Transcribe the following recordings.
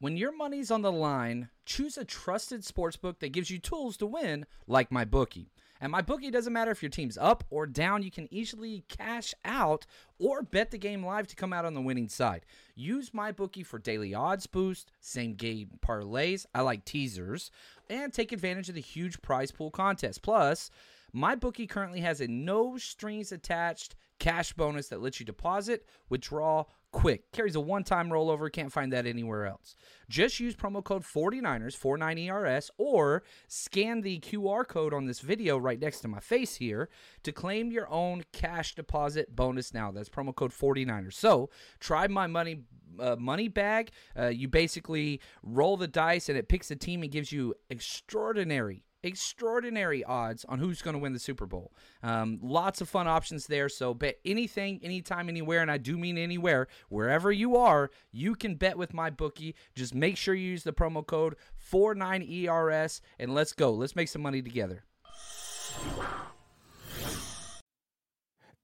When your money's on the line, choose a trusted sportsbook that gives you tools to win, like MyBookie. And MyBookie doesn't matter if your team's up or down, you can easily cash out or bet the game live to come out on the winning side. Use MyBookie for daily odds boost, same game parlays, I like teasers, and take advantage of the huge prize pool contest. Plus, MyBookie currently has a no strings attached cash bonus that lets you deposit, withdraw quick. Carries a one time rollover. Can't find that anywhere else. Just use promo code 49ers, 49ERS, or scan the QR code on this video right next to my face here to claim your own cash deposit bonus now. That's promo code 49ers. So try my money. Uh, money bag. Uh, you basically roll the dice and it picks a team and gives you extraordinary extraordinary odds on who's going to win the Super Bowl. Um, lots of fun options there. So bet anything, anytime, anywhere, and I do mean anywhere, wherever you are, you can bet with MyBookie. Just make sure you use the promo code 49ERS and let's go. Let's make some money together.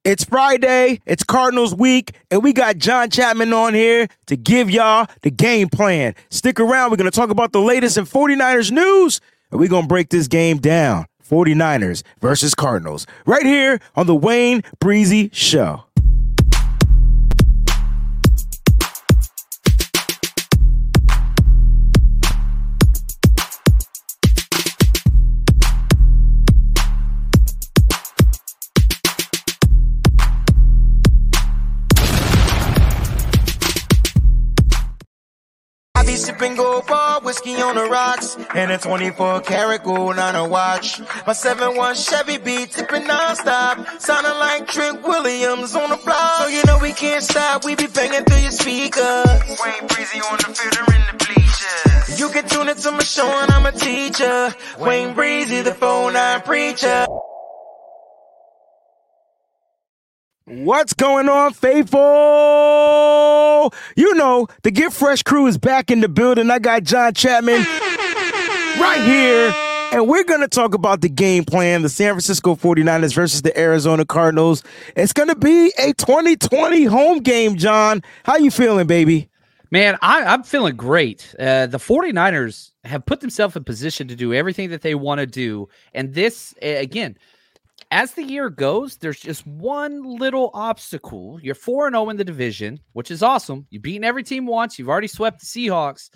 It's Friday, it's Cardinals week, and we got John Chapman on here to give y'all the game plan. Stick around, we're going to talk about the latest in 49ers news and we're going to break this game down 49ers versus Cardinals right here on the Wayne Breezie Show. Sipping gold bar, whiskey on the rocks, and a 24 karat gold on a watch. My 7-1 Chevy beat tipping non-stop, sounding like Trent Williams on the block. So you know we can't stop, we be banging through your speakers. Wayne Breezie on the field or in the bleachers. You can tune into my show and I'm a teacher. Wayne Breezie, the phone nine preacher. What's going on, faithful? You know, the Get Fresh crew is back in the building. I got John Chapman right here. And we're going to talk about the game plan, the San Francisco 49ers versus the Arizona Cardinals. It's going to be a 2020 home game, John. How you feeling, baby? Man, I, am feeling great. Uh, the 49ers have put themselves in position to do everything that they want to do. And this, again, as the year goes, there's just one little obstacle. You're 4 0 in the division, which is awesome. You've beaten every team once. You've already swept the Seahawks.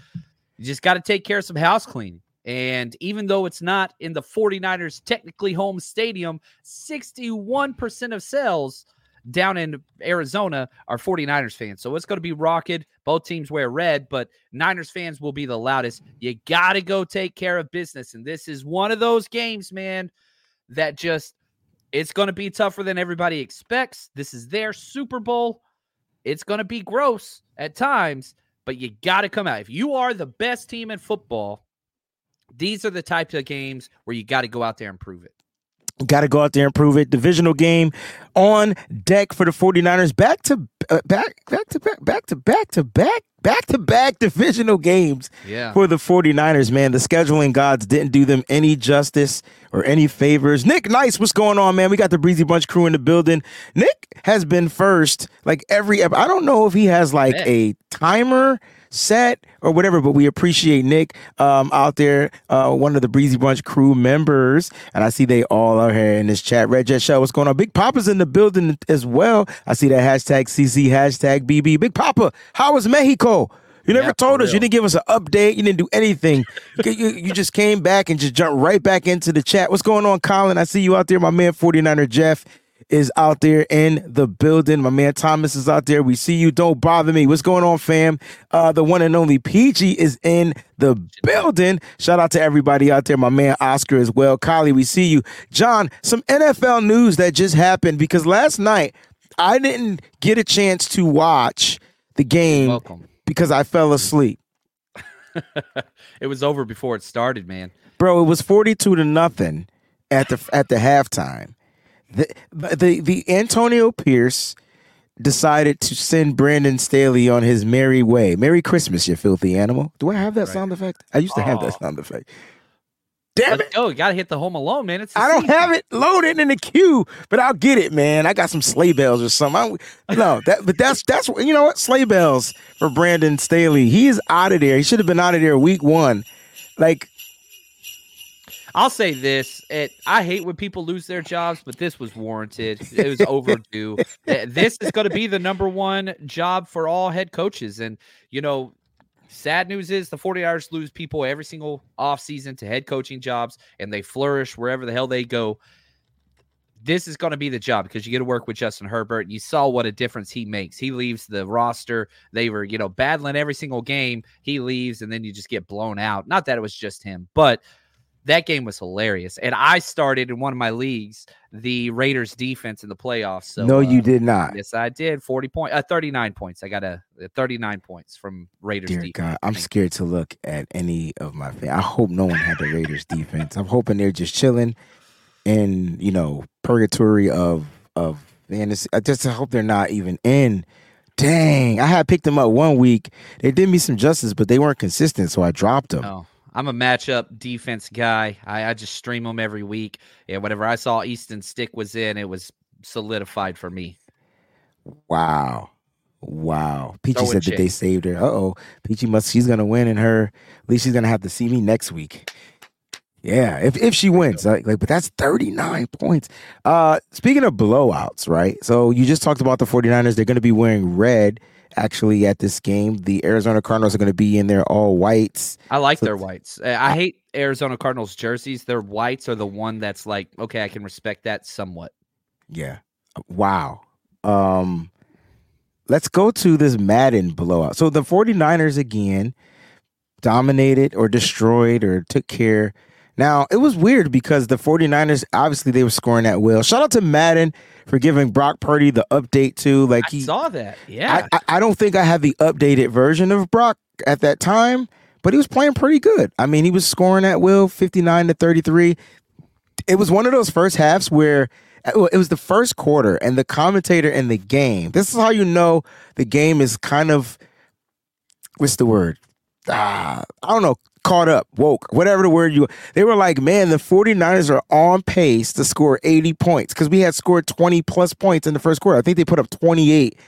You just got to take care of some house cleaning. And even though it's not in the 49ers technically home stadium, 61% of sales down in Arizona are 49ers fans. So it's going to be rocketed. Both teams wear red, but Niners fans will be the loudest. You got to go take care of business. And this is one of those games, man, that just it's going to be tougher than everybody expects. This is their Super Bowl. It's going to be gross at times, but you got to come out. If you are the best team in football, these are the types of games where you got to go out there and prove it. Got to go out there and prove it. Divisional game on deck for the 49ers. Back to uh, back, back to back, back to back to back, back to back divisional games yeah. for the 49ers, man. The scheduling gods didn't do them any justice or any favors. Nick Nice, what's going on, man? We got the Breezie Bunch crew in the building. Nick has been first like every I don't know if he has like a timer set or whatever. But we appreciate Nick um, out there, uh, one of the Breezie Bunch crew members. And I see they all are here in this chat. Red Jet Show, what's going on? Big Papa's in the building as well. I see that hashtag CC, hashtag BB. Big Papa, how was Mexico? You never yeah, told us. You didn't give us an update. You didn't do anything. you, you, just came back and just jumped right back into the chat. What's going on, Colin? I see you out there, my man 49er Jeff is out there in the building. My man Thomas is out there. We see you. Don't bother me. What's going on, fam? Uh, the one and only Peachy is in the building. Shout out to everybody out there. My man Oscar as well. Kylie, we see you. John, some NFL news that just happened because last night I didn't get a chance to watch the game because I fell asleep. it was over before it started, man. Bro, it was 42 to nothing at the at the halftime. The the the Antonio Pierce decided to send Brandon Staley on his merry way. Merry Christmas, you filthy animal. Do I have that Right. sound effect? I used to have that oh. sound effect. Damn it. go. You gotta hit the home alone, man. It's I don't season. have it loaded in the queue, but I'll get it, man. I got some sleigh bells or something. I, no, that but that's that's you know what sleigh bells for Brandon Staley. He is out of there. He should have been out of there week one. Like I'll say this: it, I hate when people lose their jobs, but this was warranted. It was overdue. This is going to be the number one job for all head coaches, and you know, sad news is the 49ers lose people every single offseason to head coaching jobs, and they flourish wherever the hell they go. This is going to be the job because you get to work with Justin Herbert. You saw what a difference he makes. He leaves the roster. They were, you know, battling every single game. He leaves, and then you just get blown out. Not that it was just him, but that game was hilarious. And I started in one of my leagues the Raiders defense in the playoffs. So no, uh, you did not. Yes, I did. 40 point uh, 39 points. I got a, a 39 points from Raiders Dear defense. God, I'm scared to look at any of my fans. I hope no one had the Raiders defense. I'm hoping they're just chilling in, you know, purgatory of of fantasy. I just hope they're not even in. Dang, I had picked them up one week. They did me some justice, but they weren't consistent, so I dropped them. No, I'm a matchup defense guy. I, I just stream them every week. And whatever I saw Easton Stick was in, it was solidified for me. Wow. Wow. Peachy Throw said that they saved her. Uh oh. Peachy must she's gonna win and her at least she's gonna have to see me next week. Yeah, if if she wins. Like, like but that's 39 points. Uh speaking of blowouts, right? So you just talked about the 49ers. They're gonna be wearing red actually at this game. The Arizona Cardinals are gonna be in their all whites. I like So- their whites. I hate Arizona Cardinals jerseys. Their whites are the one that's like, okay, I can respect that somewhat. Yeah. Wow. Um let's go to this Madden blowout. So the 49ers again dominated or destroyed or took care. Now, it was weird because the 49ers obviously they were scoring at will. Shout out to Madden for giving Brock Purdy the update too. Like I he saw that. Yeah. I, I, I don't think I had the updated version of Brock at that time, but he was playing pretty good. I mean, he was scoring at will, 59 to 33. It was one of those first halves where uh, it was the first quarter and the commentator in the game. This is how you know the game is kind of what's the word? Ah, I don't know, caught up, woke, whatever the word you they were like, man, the 49ers are on pace to score 80 points because we had scored 20 plus points in the first quarter. I think they put up 28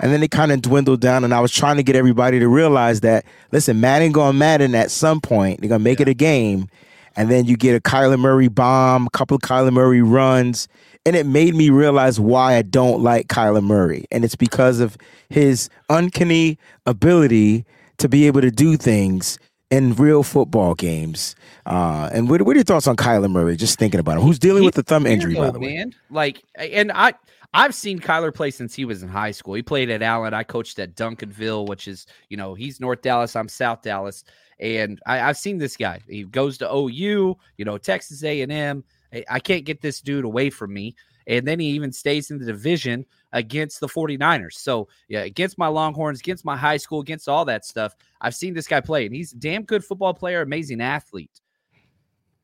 and then they kind of dwindled down. And I was trying to get everybody to realize that, listen, Madden going Madden at some point, they're going to make it a game. And then you get a Kyler Murray bomb, a couple of Kyler Murray runs. And it made me realize why I don't like Kyler Murray. And it's because of his uncanny ability to be able to do things in real football games. Uh, and what, what are your thoughts on Kyler Murray? Just thinking about him, who's dealing with the thumb injury, by the way. man. Like, and I, I've seen Kyler play since he was in high school. He played at Allen. I coached at Duncanville, which is, you know, he's North Dallas. I'm South Dallas, and I, I've seen this guy. He goes to OU, you know, Texas A&M. I, I can't get this dude away from me. And then he even stays in the division against the 49ers. So, yeah, against my Longhorns, against my high school, against all that stuff. I've seen this guy play, and he's a damn good football player, amazing athlete.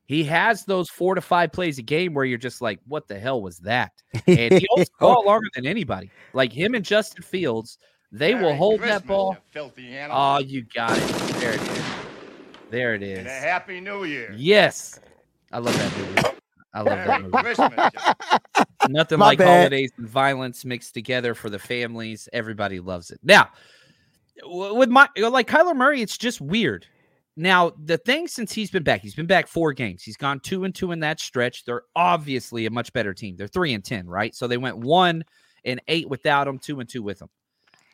He has those four to five plays a game where you're just like, what the hell was that? And he holds the oh. ball longer than anybody. Like him and Justin Fields, they will hold Christmas, that ball. filthy animal. Oh, you got it. There it is. There it is. and a happy new year. Yes. I love that movie. I love that movie. Nothing My like bad. holidays and violence mixed together for the families. Everybody loves it. Now, with my like Kyler Murray, it's just weird. Now, the thing since he's been back, he's been back four games. He's gone two and two in that stretch. They're obviously a much better team. They're three and ten, right? So they went one and eight without him, two and two with him.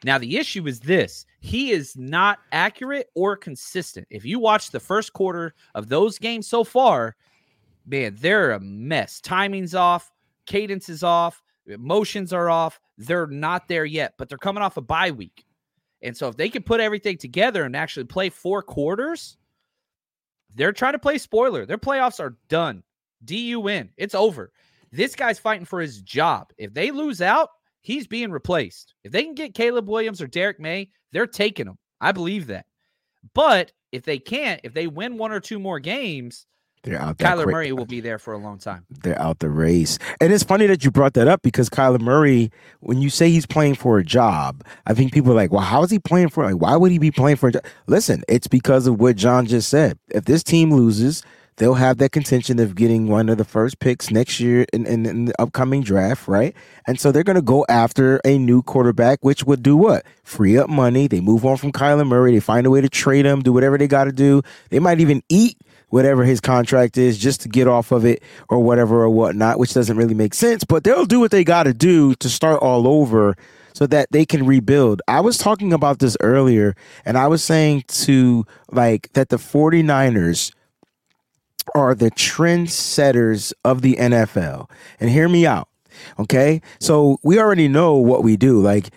Now, the issue is this he is not accurate or consistent. If you watch the first quarter of those games so far, man, they're a mess. Timing's off, cadence is off, emotions are off. They're not there yet, but they're coming off a bye week. And so if they can put everything together and actually play four quarters, they're trying to play spoiler. Their playoffs are done. DUN. It's over. This guy's fighting for his job. If they lose out, he's being replaced. If they can get Caleb Williams or Drake Maye, they're taking him. I believe that. But if they can't, if they win one or two more games, They're out there. Kyler quick. Murray will be there for a long time. They're out the race. And it's funny that you brought that up because Kyler Murray, when you say he's playing for a job, I think people are like, well, how is he playing for? Like, why would he be playing for a job? Listen, it's because of what John just said. If this team loses, they'll have that contention of getting one of the first picks next year in, in, in the upcoming draft, right? And so they're going to go after a new quarterback, which would do what? Free up money. They move on from Kyler Murray. They find a way to trade him, do whatever they got to do. They might even eat whatever his contract is just to get off of it or whatever or whatnot, which doesn't really make sense. But they'll do what they got to do to start all over so that they can rebuild. I was talking about this earlier, and I was saying to like that the 49ers are the trendsetters of the NFL. And hear me out. Okay. So we already know what we do. Like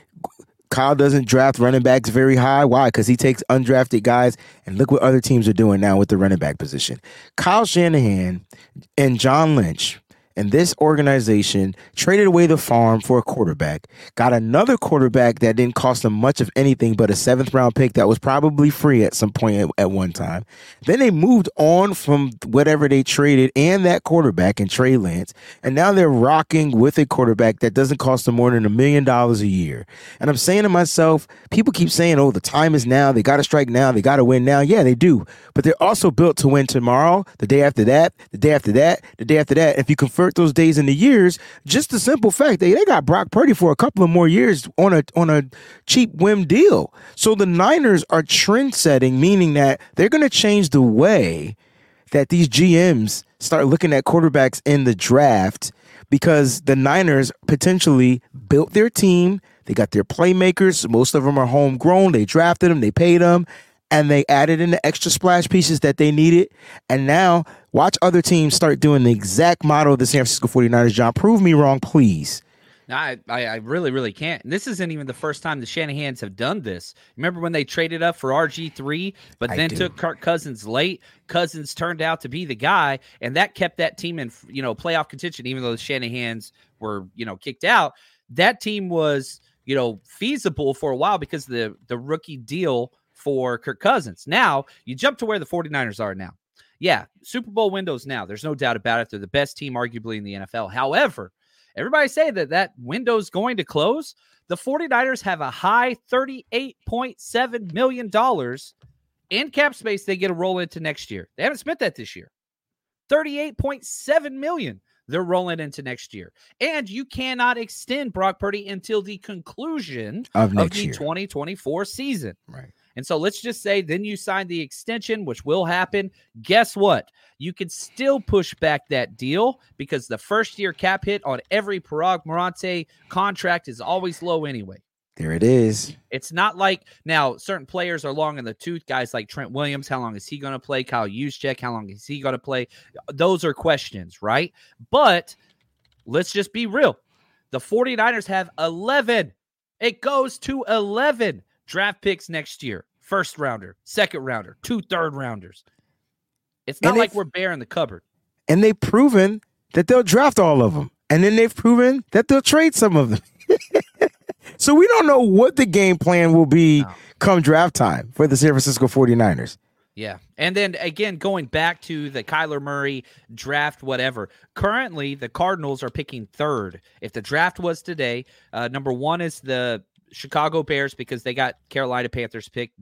Kyle doesn't draft running backs very high. Why? Because he takes undrafted guys. And look what other teams are doing now with the running back position. Kyle Shanahan and John Lynch and this organization traded away the farm for a quarterback, got another quarterback that didn't cost them much of anything but a seventh round pick that was probably free at some point at, at one time. Then they moved on from whatever they traded and that quarterback and Trey Lance, and now they're rocking with a quarterback that doesn't cost them more than a million dollars a year. And I'm saying to myself, people keep saying, oh, the time is now, they got to strike now, they got to win now. Yeah, they do. But they're also built to win tomorrow, the day after that, the day after that, the day after that. If you those days into years, just the simple fact they, they got Brock Purdy for a couple of more years on a on a cheap whim deal. So the Niners are trend setting, meaning that they're gonna change the way that these GMs start looking at quarterbacks in the draft because the Niners potentially built their team. They got their playmakers. Most of them are homegrown. They drafted them, they paid them, and they added in the extra splash pieces that they needed. And now watch other teams start doing the exact model of the San Francisco 49ers. John, prove me wrong, please. I, I, really, really can't. And this isn't even the first time the Shanahans have done this. Remember when they traded up for RG3, but I then do. took Kirk Cousins late? Cousins turned out to be the guy, and that kept that team in, you know, playoff contention, even though the Shanahans were, you know, kicked out. That team was, you know, feasible for a while because the the rookie deal for Kirk Cousins. Now you jump to where the 49ers are now. Yeah, Super Bowl windows now. There's no doubt about it. They're the best team, arguably, in the NFL. However, everybody say that that window's going to close. The 49ers have a high $38.7 million in cap space they get to roll into next year. They haven't spent that this year. 38.7 million they're rolling into next year. And you cannot extend Brock Purdy until the conclusion Of of the year. 2024 season. Right. And so let's just say then you sign the extension, which will happen. Guess what? You can still push back that deal because the first year cap hit on every Paraag Marathe contract is always low anyway. There it is. It's not like now certain players are long in the tooth. Guys like Trent Williams, how long is he going to play? Kyle Juszczyk, how long is he going to play? Those are questions, right? But let's just be real. The 49ers have 11. It goes to 11 draft picks next year. First rounder, second rounder, two third rounders. It's not And like we're bare in the cupboard. And they've proven that they'll draft all of them. And then they've proven that they'll trade some of them. so we don't know what the game plan will be No. come draft time for the San Francisco 49ers. Yeah. And then again, going back to the Kyler Murray draft, whatever. Currently, the Cardinals are picking third. If the draft was today, uh, number one is the Chicago Bears because they got Carolina Panthers pick.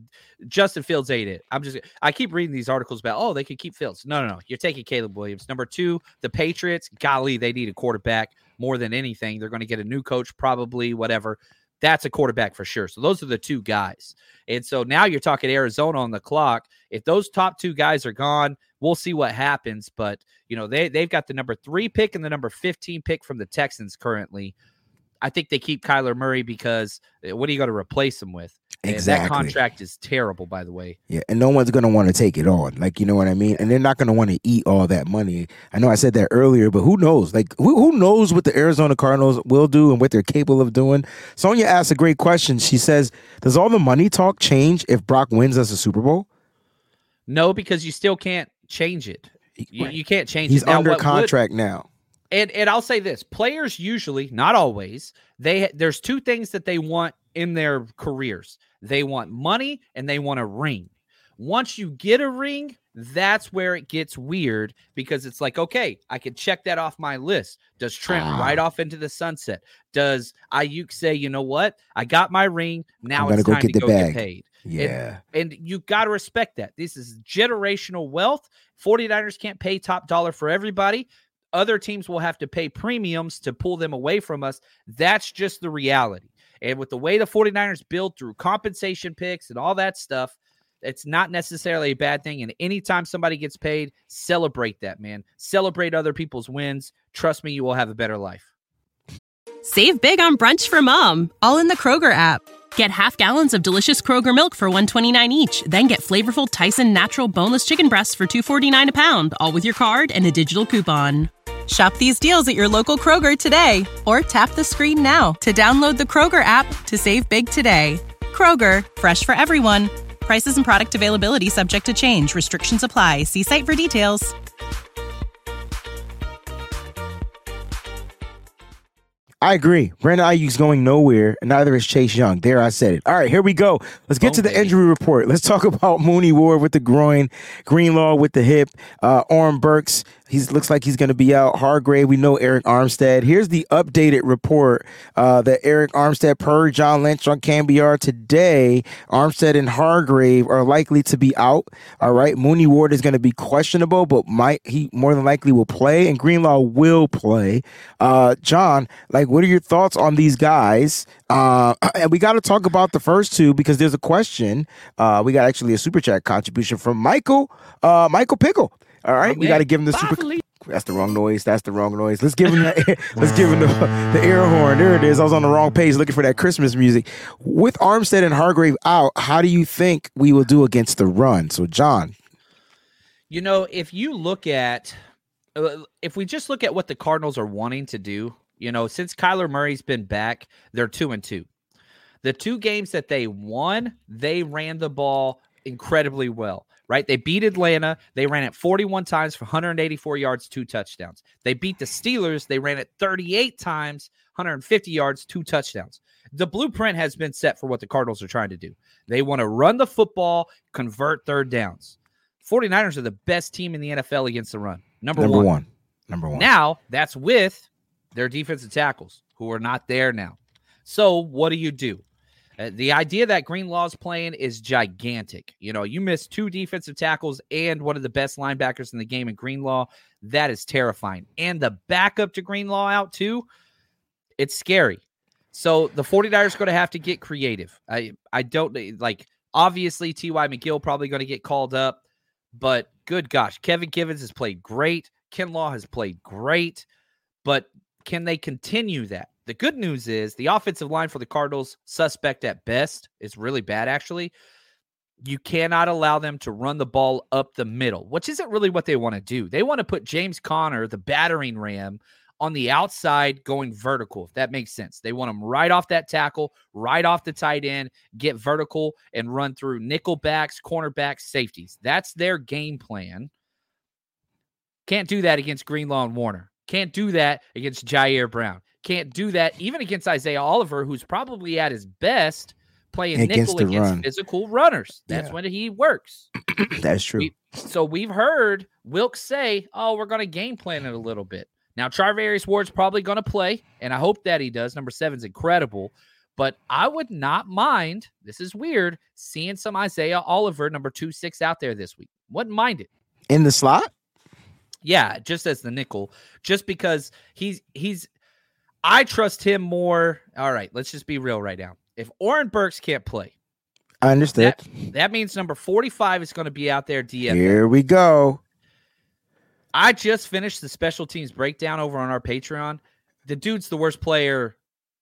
Justin Fields ate it. I'm just I keep reading these articles about oh they could keep Fields. No, no, no. You're taking Caleb Williams. Number two, the Patriots. Golly, they need a quarterback more than anything. They're going to get a new coach, probably whatever. That's a quarterback for sure. So those are the two guys. And so now you're talking Arizona on the clock. If those top two guys are gone, we'll see what happens. But you know, they they've got the number three pick and the number 15 pick from the Texans currently. I think they keep Kyler Murray because uh, what are you going to replace him with? And Exactly. that contract is terrible, by the way. Yeah, and no one's gonna want to take it on. Like, you know what I mean? And they're not gonna want to eat all that money. I know I said that earlier, but who knows? Like, who, who knows what the Arizona Cardinals will do and what they're capable of doing? Sonia asked a great question. She says, Does all the money talk change if Brock wins us a Super Bowl? No, because you still can't change it. You, Right. you can't change He's it. Now, under what would- contract now. And and I'll say this: players usually, not always, they there's two things that they want in their careers. They want money and they want a ring. Once you get a ring, that's where it gets weird because it's like, okay, I can check that off my list. Does Trent Ah. ride off into the sunset? Does Aiyuk say, you know what? I got my ring. Now I'm it's gonna go time get to the go bag." get paid. Yeah. And you got to respect that. This is generational wealth. 49ers can't pay top dollar for everybody. Other teams will have to pay premiums to pull them away from us. That's just the reality. And with the way the 49ers build through compensation picks and all that stuff, it's not necessarily a bad thing. And anytime somebody gets paid, celebrate that, man. Celebrate other people's wins. Trust me, you will have a better life. Save big on brunch for mom, all in the Kroger app. Get half gallons of delicious Kroger milk for 129 each, then get flavorful Tyson natural boneless chicken breasts for 249 a pound, all with your card and a digital coupon. Shop these deals at your local Kroger today or tap the screen now to download the Kroger app to save big today. Kroger, fresh for everyone. Prices and product availability subject to change. Restrictions apply. See site for details. I agree. Brandon Aiyuk's going nowhere, and neither is Chase Young. There, I said it. All right, here we go. Let's get Boom, to the injury report. Let's talk about Mooney Ward with the groin, Greenlaw with the hip, uh, Oren Burks. He looks like he's going to be out. Hargrave, we know Arik Armstead. Here's the updated report uh, that Arik Armstead, per John Lynch on KNBR today, Armstead and Hargrave are likely to be out. All right, Mooney Ward is going to be questionable, but might he more than likely will play, and Greenlaw will play. Uh, John, like, what are your thoughts on these guys? Uh, and we got to talk about the first two because there's a question. Uh, we got actually a super chat contribution from Michael, uh, Michael Pickle. All right, we got to give him the super. That's the wrong noise. That's the wrong noise. Let's give him that. let's give him the, the air horn. There it is. I was on the wrong page looking for that Christmas music. With Armstead and Hargrave out, how do you think we will do against the run? So, John, You know, if you look at, uh, if we just look at what the Cardinals are wanting to do, you know, since Kyler Murray's been back, they're two and two. The two games that they won, they ran the ball incredibly well, right? They beat Atlanta. They ran it 41 times for 184 yards, two touchdowns. They beat the Steelers. They ran it 38 times, 150 yards, two touchdowns. The blueprint has been set for what the Cardinals are trying to do. They want to run the football, convert third downs. 49ers are the best team in the NFL against the run. Number, number one. one. Number one. Now, that's with their defensive tackles who are not there now. So, what do you do? Uh, the idea that Greenlaw's playing is gigantic. You know, you miss two defensive tackles and one of the best linebackers in the game in Greenlaw. That is terrifying. And the backup to Greenlaw out, too, it's scary. So, the 49ers going to have to get creative. I, I don't like, obviously, T.Y. McGill probably going to get called up, but good gosh, Kevin Givens has played great. Kinlaw has played great, but can they continue that? The good news is the offensive line for the Cardinals, suspect at best, is really bad, actually. You cannot allow them to run the ball up the middle, which isn't really what they want to do. They want to put James Conner, the battering ram, on the outside going vertical, if that makes sense. They want him right off that tackle, right off the tight end, get vertical and run through nickel backs, cornerbacks, safeties. That's their game plan. Can't do that against Greenlaw and Warner. Can't do that against Ji'Ayir Brown. Can't do that even against Isaiah Oliver, who's probably at his best playing Against nickel against run. physical runners. That's Yeah. when he works. That's true. We- so we've heard Wilks say, "Oh, we're going to game plan it a little bit." Now, Charvarius Ward's probably going to play, and I hope that he does. Number seven's incredible, but I would not mind. This is weird seeing some Isaiah Oliver, number two six, out there this week. Wouldn't mind it. In the slot? Yeah, just as the nickel, just because he's he's. I trust him more. All right, let's just be real right now. If Oren Burks can't play, I understand. that, that means number forty-five is going to be out there. DFF. Here we go. I just finished the special teams breakdown over on our Patreon. The dude's the worst player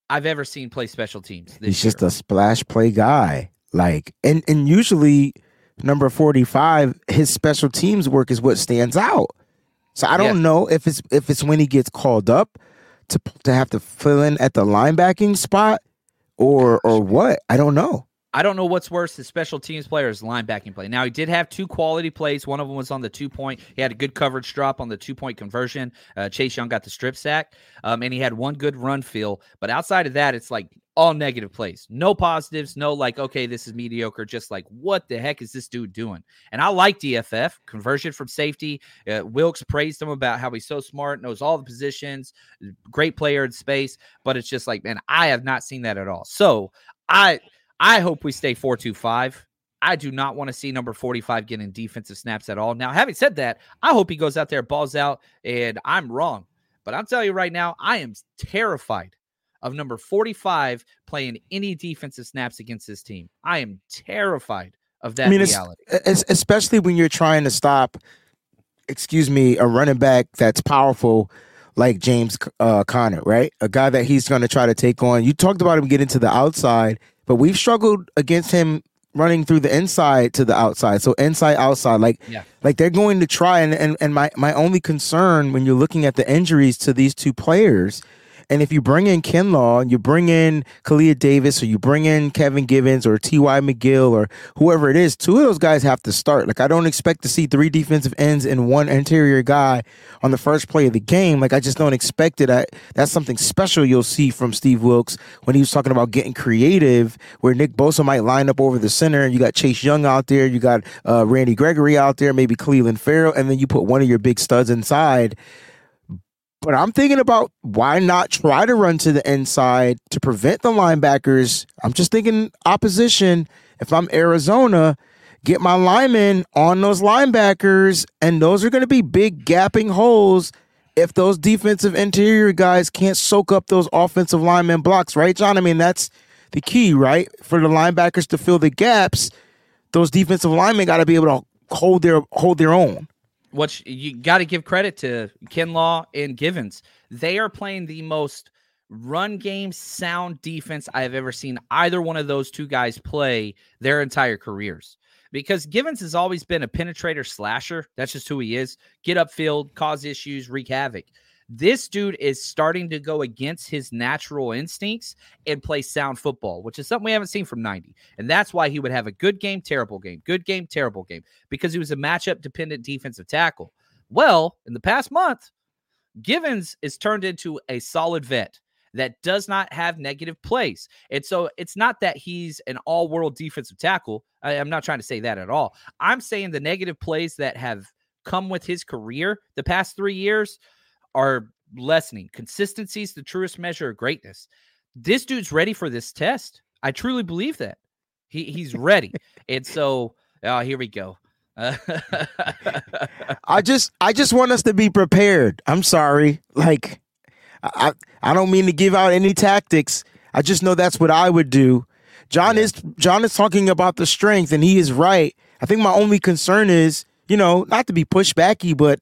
I've ever seen play special teams. He's just year. a splash play guy. Like, and and usually number forty five, his special teams work is what stands out. So I don't Yes. know if it's if it's when he gets called up to to have to fill in at the linebacking spot or or what. I don't know. I don't know what's worse, his special teams play or his linebacking play. Now he did have two quality plays. One of them was on the two point. He had a good coverage drop on the two point conversion. Uh, Chase Young got the strip sack, um, and he had one good run feel. But outside of that, it's like all negative plays. No positives. No like, okay, this is mediocre. Just like, what the heck is this dude doing? And I like DFF conversion from safety. Uh, Wilks praised him about how he's so smart, knows all the positions, great player in space. But it's just like, man, I have not seen that at all. So I I hope we stay 425. I do not want to see number 45 getting defensive snaps at all. Now, having said that, I hope he goes out there, balls out, and I'm wrong. But I'm telling you right now, I am terrified of number 45 playing any defensive snaps against this team. I am terrified of that I mean, it's, reality. it's especially when you're trying to stop, excuse me, a running back that's powerful like James uh, Conner, right? A guy that he's going to try to take on. You talked about him getting to the outside, but we've struggled against him running through the inside to the outside. So inside outside like Yeah. like they're going to try and and, and my my only concern when you're looking at the injuries to these two players and if you bring in Kinlaw, and you bring in Kalia Davis, or you bring in Kevin Givens or T.Y. McGill or whoever it is, two of those guys have to start. Like, I don't expect to see three defensive ends and one interior guy on the first play of the game. Like, I just don't expect it. I, that's something special you'll see from Steve Wilks when he was talking about getting creative, where Nick Bosa might line up over the center. and You got Chase Young out there, you got uh, Randy Gregory out there, maybe Clelin Ferrell, and then you put one of your big studs inside. But I'm thinking about why not try to run to the inside to prevent the linebackers. I'm just thinking opposition. If I'm Arizona, get my linemen on those linebackers, and those are going to be big gapping holes if those defensive interior guys can't soak up those offensive lineman blocks, right, John? I mean, that's the key, right? For the linebackers to fill the gaps, those defensive linemen got to be able to hold their hold their own. What you got to give credit to Kinlaw and Givens. They are playing the most run game sound defense I have ever seen either one of those two guys play their entire careers. Because Givens has always been a penetrator slasher. That's just who he is. Get upfield, cause issues, wreak havoc. This dude is starting to go against his natural instincts and play sound football, which is something we haven't seen from 90. And that's why he would have a good game, terrible game, good game, terrible game, because he was a matchup dependent defensive tackle. Well, in the past month, Givens is turned into a solid vet that does not have negative plays. And so it's not that he's an all world defensive tackle. I, am not trying to say that at all. I'm saying the negative plays that have come with his career the past three years are lessening. Consistency is the truest measure of greatness. This dude's ready for this test. I truly believe that. He he's ready. and so oh, here we go. I just I just want us to be prepared. I'm sorry. Like I I don't mean to give out any tactics. I just know that's what I would do. John is John is talking about the strength and he is right. I think my only concern is, you know, not to be pushbacky, but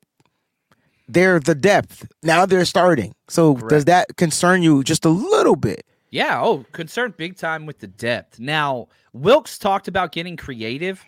they're the depth. Now they're starting. So does that concern you just a little bit? Yeah. Oh, concerned big time with the depth. Now, Wilks talked about getting creative.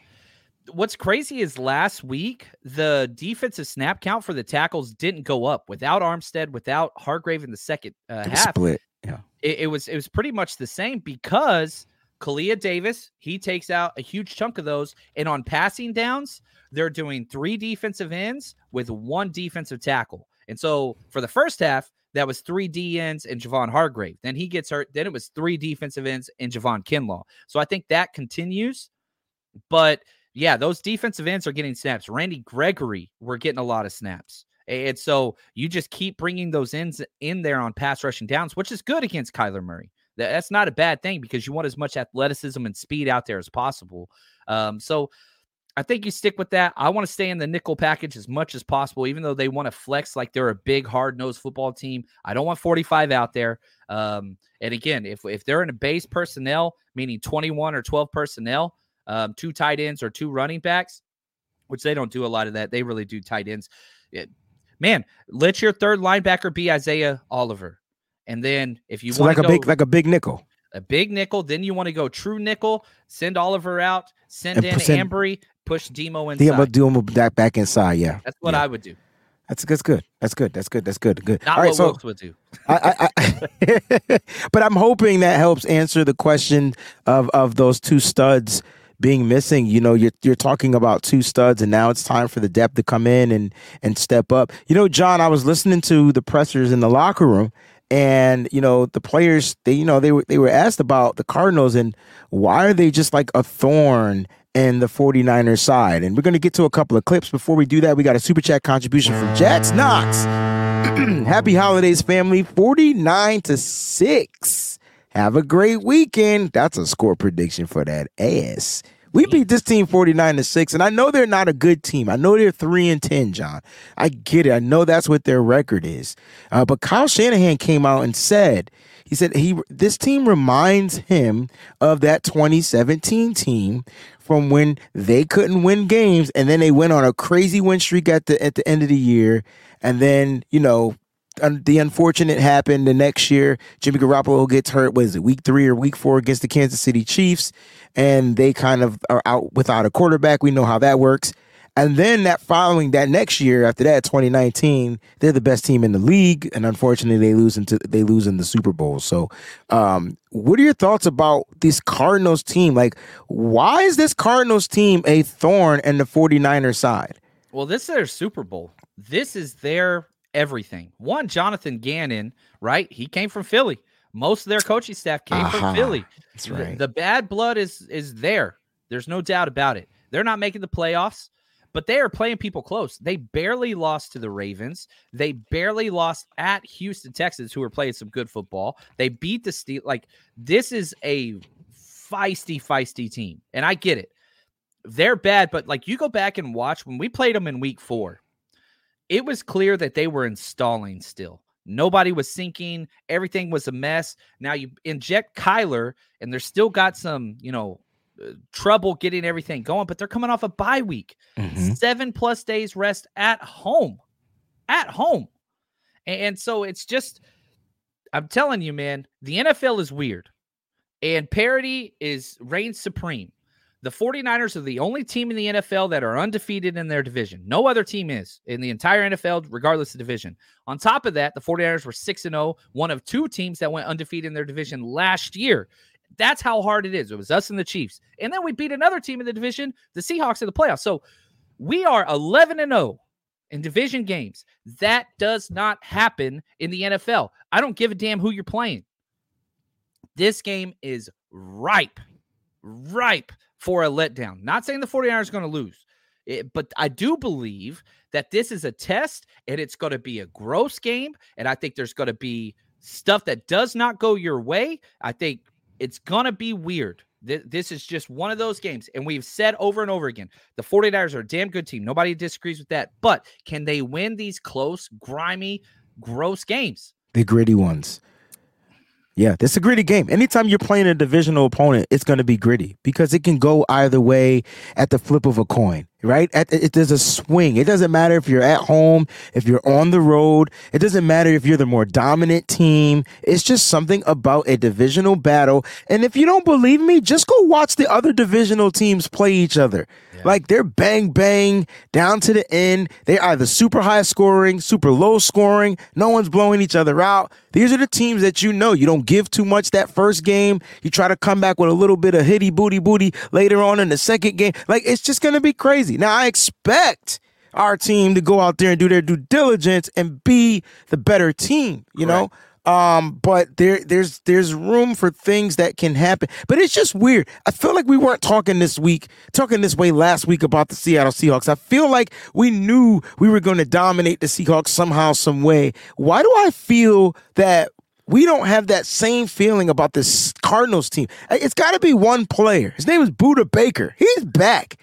What's crazy is last week, the defensive snap count for the tackles didn't go up without Armstead, without Hargrave in the second uh, half. split. Yeah. It, it was it was pretty much the same because Kalia Davis, he takes out a huge chunk of those. And on passing downs, they're doing three defensive ends with one defensive tackle. And so for the first half, that was three D ends and Javon Hargrave. Then he gets hurt. Then it was three defensive ends and Javon Kinlaw. So I think that continues. But yeah, those defensive ends are getting snaps. Randy Gregory, we're getting a lot of snaps. And so you just keep bringing those ends in there on pass rushing downs, which is good against Kyler Murray. That- That's not a bad thing because you want as much athleticism and speed out there as possible. Um, so I think you stick with that. I want to stay in the nickel package as much as possible, even though they want to flex like they're a big, hard nosed football team. I don't want 45 out there. Um, and again, if, if they're in a base personnel, meaning 21 or 12 personnel, um, two tight ends or two running backs, which they don't do a lot of that. They really do tight ends. It- man, let your third linebacker be Isaiah Oliver. And then if you So want like to a go big like a big nickel. a big nickel, then you want to go true nickel, send Oliver out, send And in send- Ambry, push Demo inside. do him back back inside. Yeah. That's what yeah. I would do. That's that's good. That's good. That's good. That's good. Good. Not All right, what so Wilks would do. I, I, I but I'm hoping that helps answer the question of of those two studs being missing. You know, you're you're talking about two studs, and now it's time for the depth to come in and and step up. You know, John, I was listening to the pressers in the locker room, and you know the players they you know they were they were asked about the Cardinals and why are they just like a thorn in the 49ers side. And we're going to get to a couple of clips. Before we do that, we got a super chat contribution from Jax Knox. Happy holidays, family. 49 to 6. Have a great weekend. That's a score prediction for that ass. We beat this team 49 to 6, and I know they're not a good team. I know they're 3 and 10, John. I get it. I know that's what their record is. Uh, but Kyle Shanahan came out and said, he said he this team reminds him of that 2017 team from when they couldn't win games and then they went on a crazy win streak at the at the end of the year and then, you know, the unfortunate happened the next year. Jimmy Garoppolo gets hurt. Was it week three or week four against the Kansas City Chiefs? And they kind of are out without a quarterback. We know how that works. And then that following that next year after that, 2019, they're the best team in the league, and unfortunately, they lose into they lose in the Super Bowl. So, um, what are your thoughts about this Cardinals team? Like, why is this Cardinals team a thorn in the 49er side? Well, this is their Super Bowl. This is their everything. One, Jonathan Gannon, right? He came from Philly. Most of their coaching staff came Aha, from uh-huh. Philly. that's The- right. The, bad blood is is there. There's no doubt about it. They're not making the playoffs, but they are playing people close. They barely lost to the Ravens. They barely lost at Houston Texans, who were playing some good football. They beat the Steel. Like this is a feisty, feisty team, and I get it. They're bad, but like you go back and watch when we played them in Week Four, it was clear that they were installing still. Nobody was sinking. Everything was a mess. Now you inject Kyler, and they're still got some, you know, uh, trouble getting everything going, but they're coming off a bye week. Mhm. Seven plus days rest at home. At home. And so it's just, I'm telling you, man, the NFL is weird. And parity is reigns supreme. The 49ers are the only team in the NFL that are undefeated in their division. No other team is in the entire NFL, regardless of division. On top of that, the 49ers were 6 and 0, one of two teams that went undefeated in their division last year. That's how hard it is. It was us and the Chiefs. And then we beat another team in the division, the Seahawks in the playoffs. So we are 11 and 0 in division games. That does not happen in the NFL. I don't give a damn who you're playing. This game is ripe, ripe for a letdown. Not saying the 49ers are going to lose, it- but I do believe that this is a test and it's going to be a gross game. And I think there's going to be stuff that does not go your way. I think it's going to be weird. Th- This is just one of those games. And we've said over and over again the 49ers are a damn good team. Nobody disagrees with that. But can they win these close, grimy, gross games? the gritty ones. Yeah, is a gritty game. Anytime you're playing a divisional opponent, it's going to be gritty because it can go either way at the flip of a coin, right? At, it, there's a swing. It doesn't matter if you're at home, if you're on the road. It doesn't matter if you're the more dominant team. It's just something about a divisional battle. And if you don't believe me, just go watch the other divisional teams play each other. Like they're bang bang down to the end. They're either super high scoring, super low scoring. No one's blowing each other out. These are the teams that you know. You don't give too much that first game. You try to come back with a little bit of hitty booty booty later on in the second game. Like it's just gonna be crazy. Now I expect our team to go out there and do their due diligence and be the better team, you know? Um, but there there's there's room for things that can happen. But it's just weird. I feel like we weren't talking this week, talking this way last week about the Seattle Seahawks. I feel like we knew we were going to dominate the Seahawks somehow, some way. Why do I feel that we don't have that same feeling about this Cardinals team? It's got to be one player. His name is Budda Baker. He's back.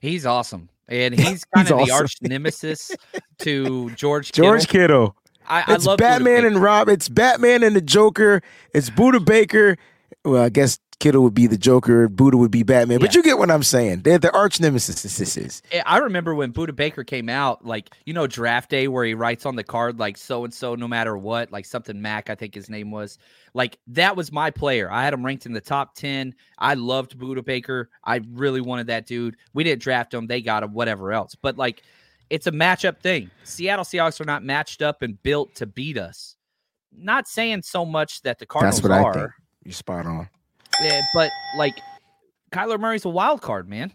He's awesome. And he's kind He's of the arch nemesis to George Kittle. George Kittle. I, I It's love Batman and Rob. It's Batman and the Joker. It's Budda Baker. Well, I guess Kittle would be the Joker. Budda would be Batman. But you get what I'm saying. They're the arch nemesis. This is. Eh, I remember when Budda Baker came out, like you know, draft day where he writes on the card like so and so, no matter what, like something Mac, I think his name was. Like that was my player. I had him ranked in the top ten. I loved Budda Baker. I really wanted that dude. We didn't draft him; they got him. Whatever else, but like it's a matchup thing. Seattle Seahawks are not matched up and built to beat us. Not saying so much that the Cardinals That's what are, I think. You're spot on. Yeah, but like Kyler Murray's a wild card, man.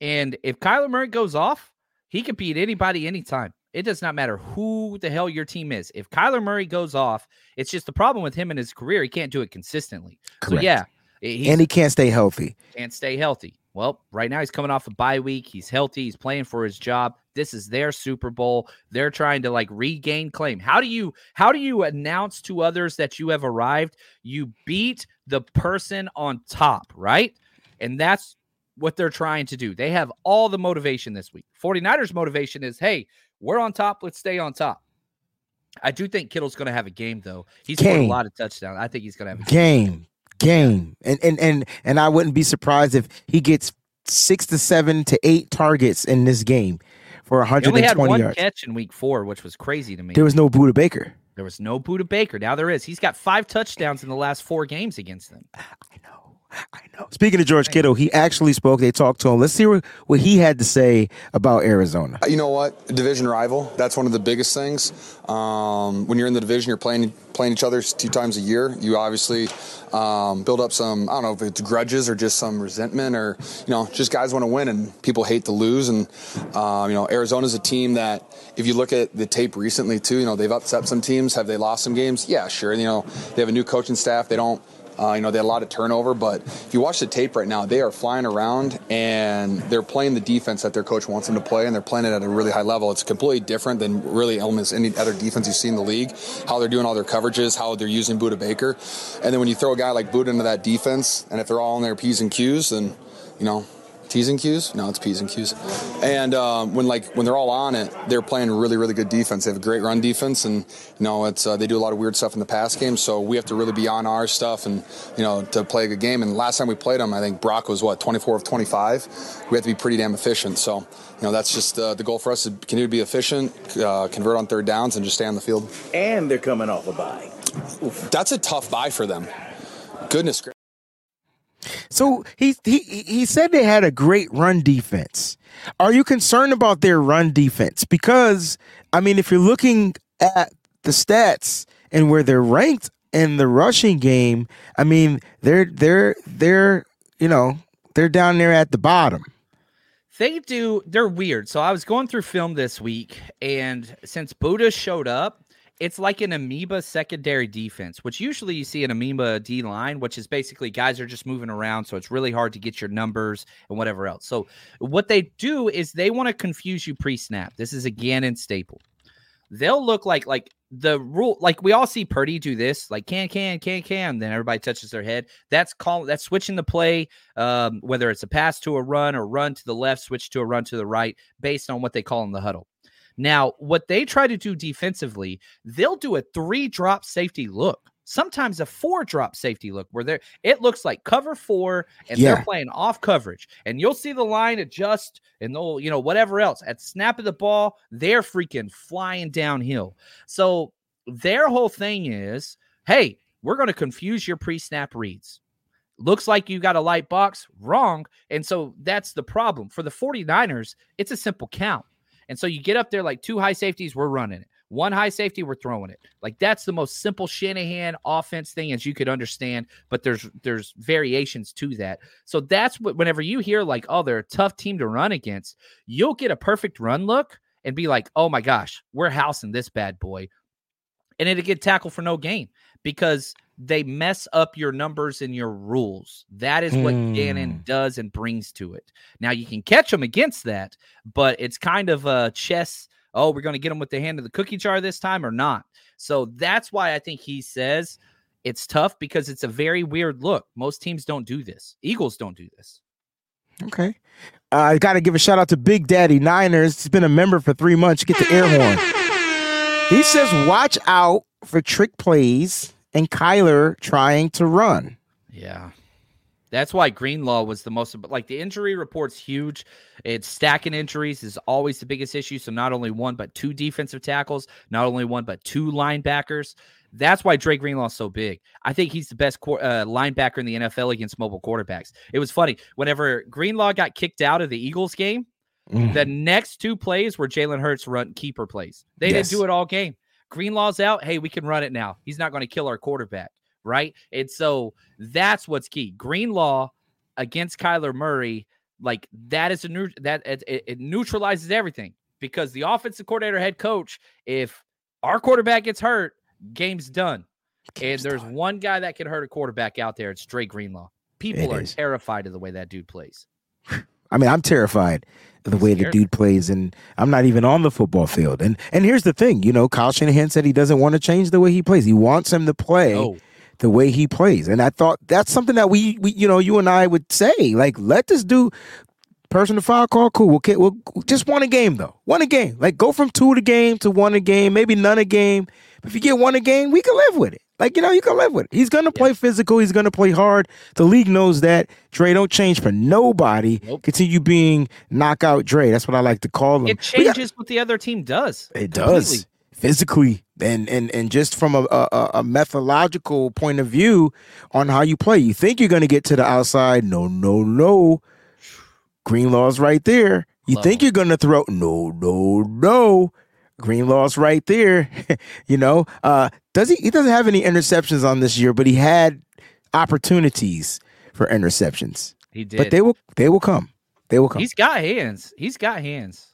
And if Kyler Murray goes off, he can beat anybody anytime. It does not matter who the hell your team is. If Kyler Murray goes off, it's just the problem with him in his career. He can't do it consistently. So Correct. yeah, and he can't stay healthy. can't stay healthy. Well, right now he's coming off a bye week. He's healthy. He's playing for his job. This is their Super Bowl. They're trying to like regain claim. How do you how do you announce to others that you have arrived? You beat the person on top, right? And that's what they're trying to do. They have all the motivation this week. 49ers motivation is, "Hey, we're on top. Let's stay on top." I do think Kittle's going to have a game though. He's scored a lot of touchdowns. I think he's going to have a Game, game, and and and and I wouldn't be surprised if he gets six to seven to eight targets in this game for He only had 120 one yards. catch in week four, which was crazy to me. There was no Budda Baker. There was no Budda Baker. Now there is. He's got five touchdowns in the last four games against them. I know. I know. Speaking of George Kittle, he actually spoke. They talked to him. Let's see what, what he had to say about Arizona. You know what? Division rival. That's one of the biggest things. Um, when you're in the division, you're playing playing each other two times a year. You obviously um, build up some. I don't know if it's grudges or just some resentment, or you know, just guys want to win and people hate to lose. And um, you know, Arizona's a team that, if you look at the tape recently too, you know, they've upset some teams. Have they lost some games? Yeah, sure. You know, they have a new coaching staff. They don't. Uh, you know, they had a lot of turnover, but if you watch the tape right now, they are flying around and they're playing the defense that their coach wants them to play, and they're playing it at a really high level. It's completely different than really almost any other defense you see in the league. How they're doing all their coverages, how they're using Budda Baker, and then when you throw a guy like Budda into that defense, and if they're all in their p's and q's, then you know. T's and Q's? No, it's P's and Q's. And um, when like when they're all on it, they're playing really really good defense. They have a great run defense, and you know it's uh, they do a lot of weird stuff in the pass game. So we have to really be on our stuff, and you know to play a good game. And last time we played them, I think Brock was what 24 of 25. We have to be pretty damn efficient. So you know that's just uh, the goal for us to continue to be efficient, uh, convert on third downs, and just stay on the field. and they're coming off a bye. That's a tough buy for them. Goodness gracious. So he he he said they had a great run defense. Are you concerned about their run defense? Because I mean, if you're looking at the stats and where they're ranked in the rushing game, I mean, they're they're they're you know they're down there at the bottom. They do. They're weird. So I was going through film this week, and since Budda showed up, it's like an amoeba secondary defense, which usually you see an amoeba D line, which is basically guys are just moving around. So it's really hard to get your numbers and whatever else. So what they do is they want to confuse you pre snap. This is a Gannon staple. They'll look like like the rule, like we all see Purdy do this, like can can can can. Then everybody touches their head. That's call that's switching the play, um, whether it's a pass to a run or run to the left, switch to a run to the right, based on what they call in the huddle. Now, what they try to do defensively, they'll do a three drop safety look, sometimes a four drop safety look, where they're it looks like cover four and Yeah. they're playing off coverage. And you'll see the line adjust and they'll, you know, whatever else. At snap of the ball, they're freaking flying downhill. So their whole thing is, hey, we're going to confuse your pre-snap reads. Looks like you got a light box, wrong. And so that's the problem. For the 49ers, it's a simple count. And so you get up there like two high safeties, we're running it. One high safety, we're throwing it. Like that's the most simple Shanahan offense thing as you could understand, but there's there's variations to that. So that's what whenever you hear like, oh, they're a tough team to run against, you'll get a perfect run look and be like, oh my gosh, we're housing this bad boy. And it'll get tackled for no gain because they mess up your numbers and your rules. That is what Hmm. Gannon does and brings to it. Now you can catch them against that, but it's kind of a chess. Oh, we're going to get them with the hand of the cookie jar this time or not. So that's why I think he says it's tough because it's a very weird look. Most teams don't do this. Eagles don't do this. Okay. Uh, I got to give a shout out to Big Daddy Niners. He's been a member for three months. Get the air horn. He says, watch out for trick plays and Kyler trying to run. Yeah. That's why Greenlaw was the most like the injury report's huge. It's stacking injuries is always the biggest issue. So not only one but two defensive tackles, not only one but two linebackers. That's why Dre Greenlaw is so big. I think he's the best uh, linebacker in the NFL against mobile quarterbacks. It was funny whenever Greenlaw got kicked out of the Eagles game. Mm. The next two plays were Jalen Hurts run keeper plays. They Yes. didn't do it all game. Greenlaw's out. Hey, we can run it now. He's not going to kill our quarterback, right? And so that's what's key. Greenlaw against Kyler Murray, like that is a new that it, it, neutralizes everything because the offensive coordinator, head coach, if our quarterback gets hurt, game's done. and there's done. one guy that can hurt a quarterback out there. It's Dre Greenlaw. People It are is. terrified of the way that dude plays. I mean, I'm terrified of the way the dude plays, and I'm not even on the football field. And and here's the thing, you know, Kyle Shanahan said he doesn't want to change the way he plays. He wants him to play Oh, the way he plays. And I thought that's something that we, we you know, you and I would say, like, let this dude person to foul call, cool. We'll, get- we'll just one a game though. One a game. Like go from two a game to one a game, maybe none a game. But if you get one a game, we can live with it. Like, you know, you can live with it. He's gonna play physical, he's gonna play hard. The league knows that. Dre don't change for nobody. Nope. Continue being knockout Dre. That's what I like to call him. it We got- changes what the other team does. it does physically and and and just from a, a a- methodological point of view on how you play. You think you're going to get to the outside? No, no, no. Greenlaw's right there. You Love think him. you're going to throw? No, no, no. Greenlaw's right there. you know, uh, does he? He doesn't have any interceptions on this year, but he had opportunities for interceptions. He did. But they will they will come. They will come. He's got hands. He's got hands.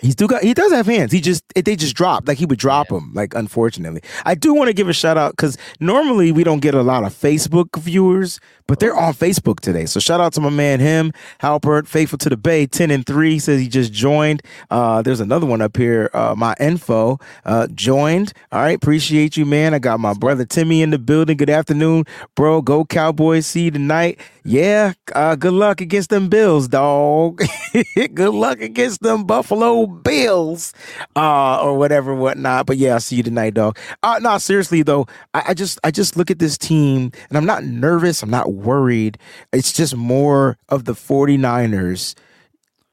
He's do got he does have hands. He just they just drop like he would drop them. Like unfortunately, I do want to give a shout out because normally we don't get a lot of Facebook viewers, but they're on Facebook today. So shout out to my man him Halpert, faithful to the Bay, ten and three says he just joined. Uh, there's another one up here. Uh, my info uh, joined. All right, appreciate you, man. I got my brother Timmy in the building. Good afternoon, bro. Go Cowboys. See you tonight. Yeah. Uh, good luck against them Bills, dog. good luck against them Buffalo Bills, uh, or whatever, whatnot. But yeah, I'll see you tonight, dog. Uh, no, seriously though, I, I just, I just look at this team and I'm not nervous. I'm not worried. It's just more of the 49ers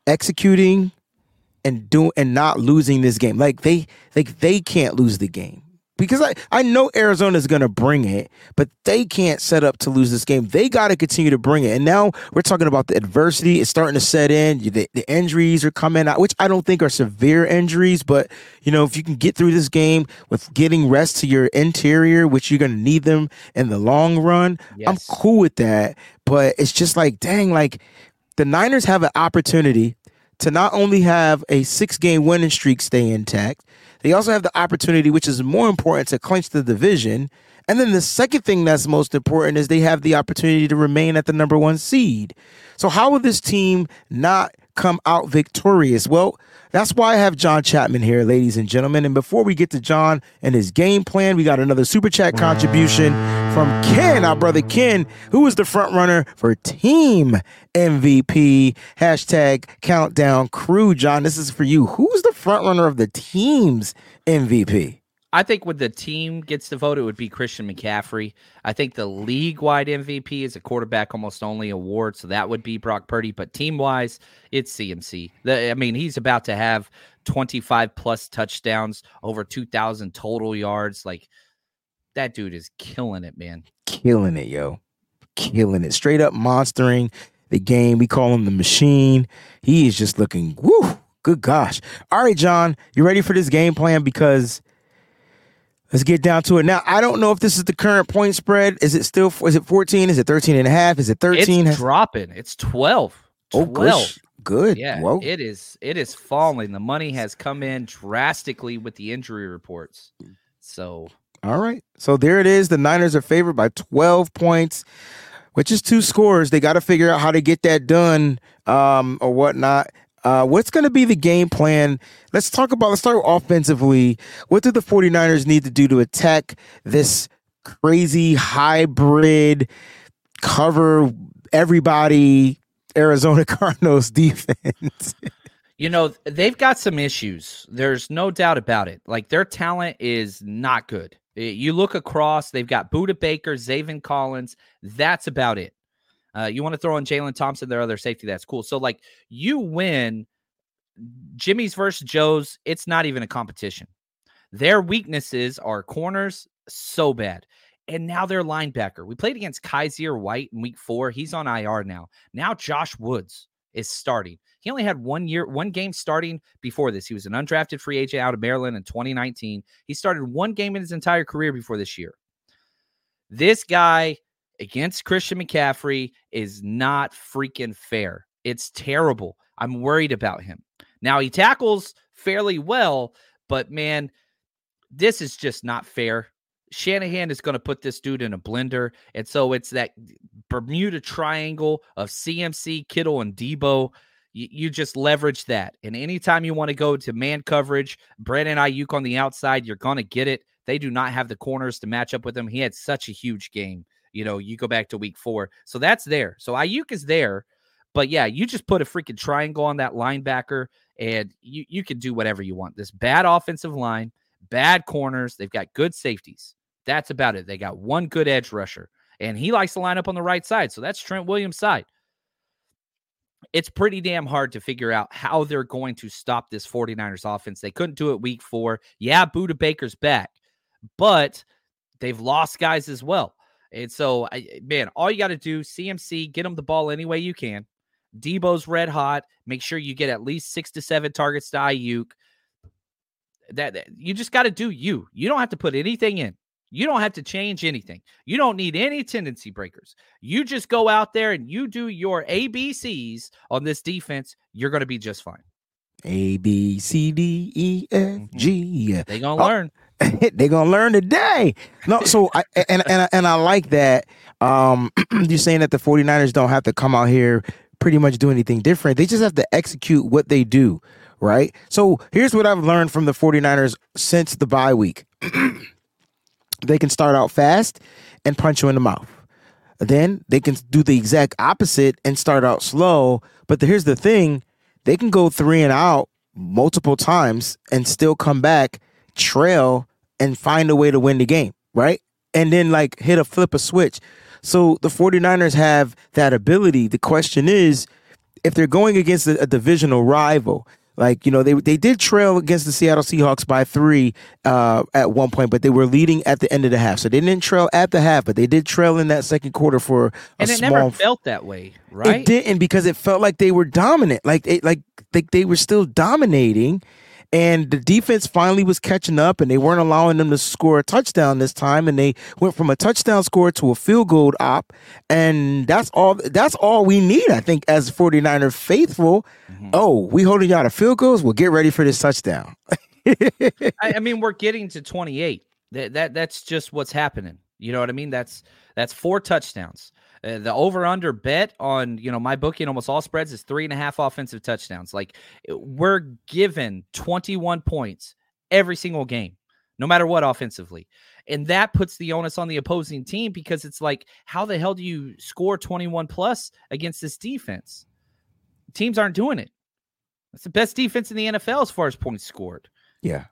executing and do and not losing this game. Like they, like they can't lose the game. Because I, I know Arizona's going to bring it, but they can't set up to lose this game. They got to continue to bring it. And now we're talking about the adversity. It's starting to set in. The, the injuries are coming out, which I don't think are severe injuries. But, you know, if you can get through this game with getting rest to your interior, which you're going to need them in the long run, I'm cool with that. But it's just like, dang, like the Niners have an opportunity to not only have a six game winning streak stay intact, they also have the opportunity, which is more important, to clinch the division. And then the second thing that's most important is they have the opportunity to remain at the number one seed. So, how will this team not come out victorious? Well, that's why I have John Chapman here, ladies and gentlemen. And before we get to John and his game plan, we got another super chat contribution from Ken, our brother Ken, who is the front runner for team MVP. Hashtag countdown crew. John, this is for you. Who's the front runner of the team's MVP? I think when the team gets the vote, it would be Christian McCaffrey. I think the league wide MVP is a quarterback almost only award, so that would be Brock Purdy. But team wise, it's CMC. The, I mean, he's about to have 25 plus touchdowns, over 2,000 total yards. Like, that dude is killing it, man. Killing it, yo. Killing it. Straight up monstering the game. We call him the machine. He is just looking, woo, good gosh. All right, John, you ready for this game plan? Because let's get down to it. Now, I don't know if this is the current point spread. Is it still, is it 14? Is it 13 and a half? Is it 13? It's dropping. It's 12. oh, 12. good. Good. Yeah, Whoa. it is. It is falling. The money has come in drastically with the injury reports. So All right. So there it is. The Niners are favored by 12 points, which is two scores. They got to figure out how to get that done um, or whatnot. Uh, what's going to be the game plan? Let's talk about, let's start offensively. What do the 49ers need to do to attack this crazy hybrid cover everybody Arizona Cardinals defense? You know, they've got some issues. There's no doubt about it. Like their talent is not good. You look across, they've got Budda Baker, Zaven Collins. That's about it. Uh, you want to throw in Jalen Thompson, their other safety. That's cool. So, like, you win Jimmy's versus Joe's. It's not even a competition. Their weaknesses are corners so bad. And now their linebacker. We played against Kyzir White in week four. He's on IR now. Now Josh Woods is starting. He only had one year, one game starting before this. He was an undrafted free agent out of Maryland in 2019. He started one game in his entire career before this year. This guy against Christian McCaffrey is not freaking fair. It's terrible. I'm worried about him. Now he tackles fairly well, but man, this is just not fair. Shanahan is going to put this dude in a blender. And so it's that Bermuda triangle of CMC, Kittle, and Deebo. You, you just leverage that. And anytime you want to go to man coverage, Brandon Aiyuk on the outside, you're going to get it. They do not have the corners to match up with him. He had such a huge game. You know, you go back to week four. So that's there. So Aiyuk is there. But yeah, you just put a freaking triangle on that linebacker and you, you can do whatever you want. This bad offensive line, bad corners. They've got good safeties. That's about it. They got one good edge rusher, and he likes to line up on the right side. So that's Trent Williams' side. It's pretty damn hard to figure out how they're going to stop this 49ers offense. They couldn't do it week four. Yeah, Budda Baker's back, but they've lost guys as well. And so, I, eh, man, all you got to do, CMC, get them the ball any way you can. Deebo's red hot. Make sure you get at least six to seven targets to Aiyuk. That, that you just got to do you. You don't have to put anything in. You don't have to change anything. You don't need any tendency breakers. You just go out there and you do your ABCs on this defense. You're going to be just fine. A B C D E F mm-hmm. G. They gonna Oh, learn. they gonna learn today. No, so I and and and I like that. Um, you're saying that the 49ers don't have to come out here pretty much do anything different. They just have to execute what they do, right? So here's what I've learned from the 49ers since the bye week. they can start out fast and punch you in the mouth. Then they can do the exact opposite and start out slow. But the, here's the thing they can go three and out multiple times and still come back, trail, and find a way to win the game, right? And then like hit a flip a switch. So the 49ers have that ability. The question is if they're going against a, a divisional rival, like you know they they did trail against the Seattle Seahawks by three uh, at one point, but they were leading at the end of the half. So they didn't trail at the half, but they did trail in that second quarter for a And it small. never felt that way, right? It didn't because it felt like they were dominant, like it, like they, they were still dominating, and the defense finally was catching up, and they weren't allowing them to score a touchdown this time, and they went from a touchdown score to a field goal op, and that's all. That's all we need, I think, as 49er faithful. Mm-hmm. Oh, we holding y'all to field goals. Well, get ready for this touchdown. I, I mean, we're getting to 28. That, that that's just what's happening. You know what I mean? That's that's four touchdowns. Uh, the over under bet on you know MyBookie and almost all spreads is three and a half offensive touchdowns. Like we're given 21 points every single game, no matter what offensively. And that puts the onus on the opposing team because it's like, how the hell do you score 21 plus against this defense? Teams aren't doing it. It's the best defense in the NFL as far as points scored yeah.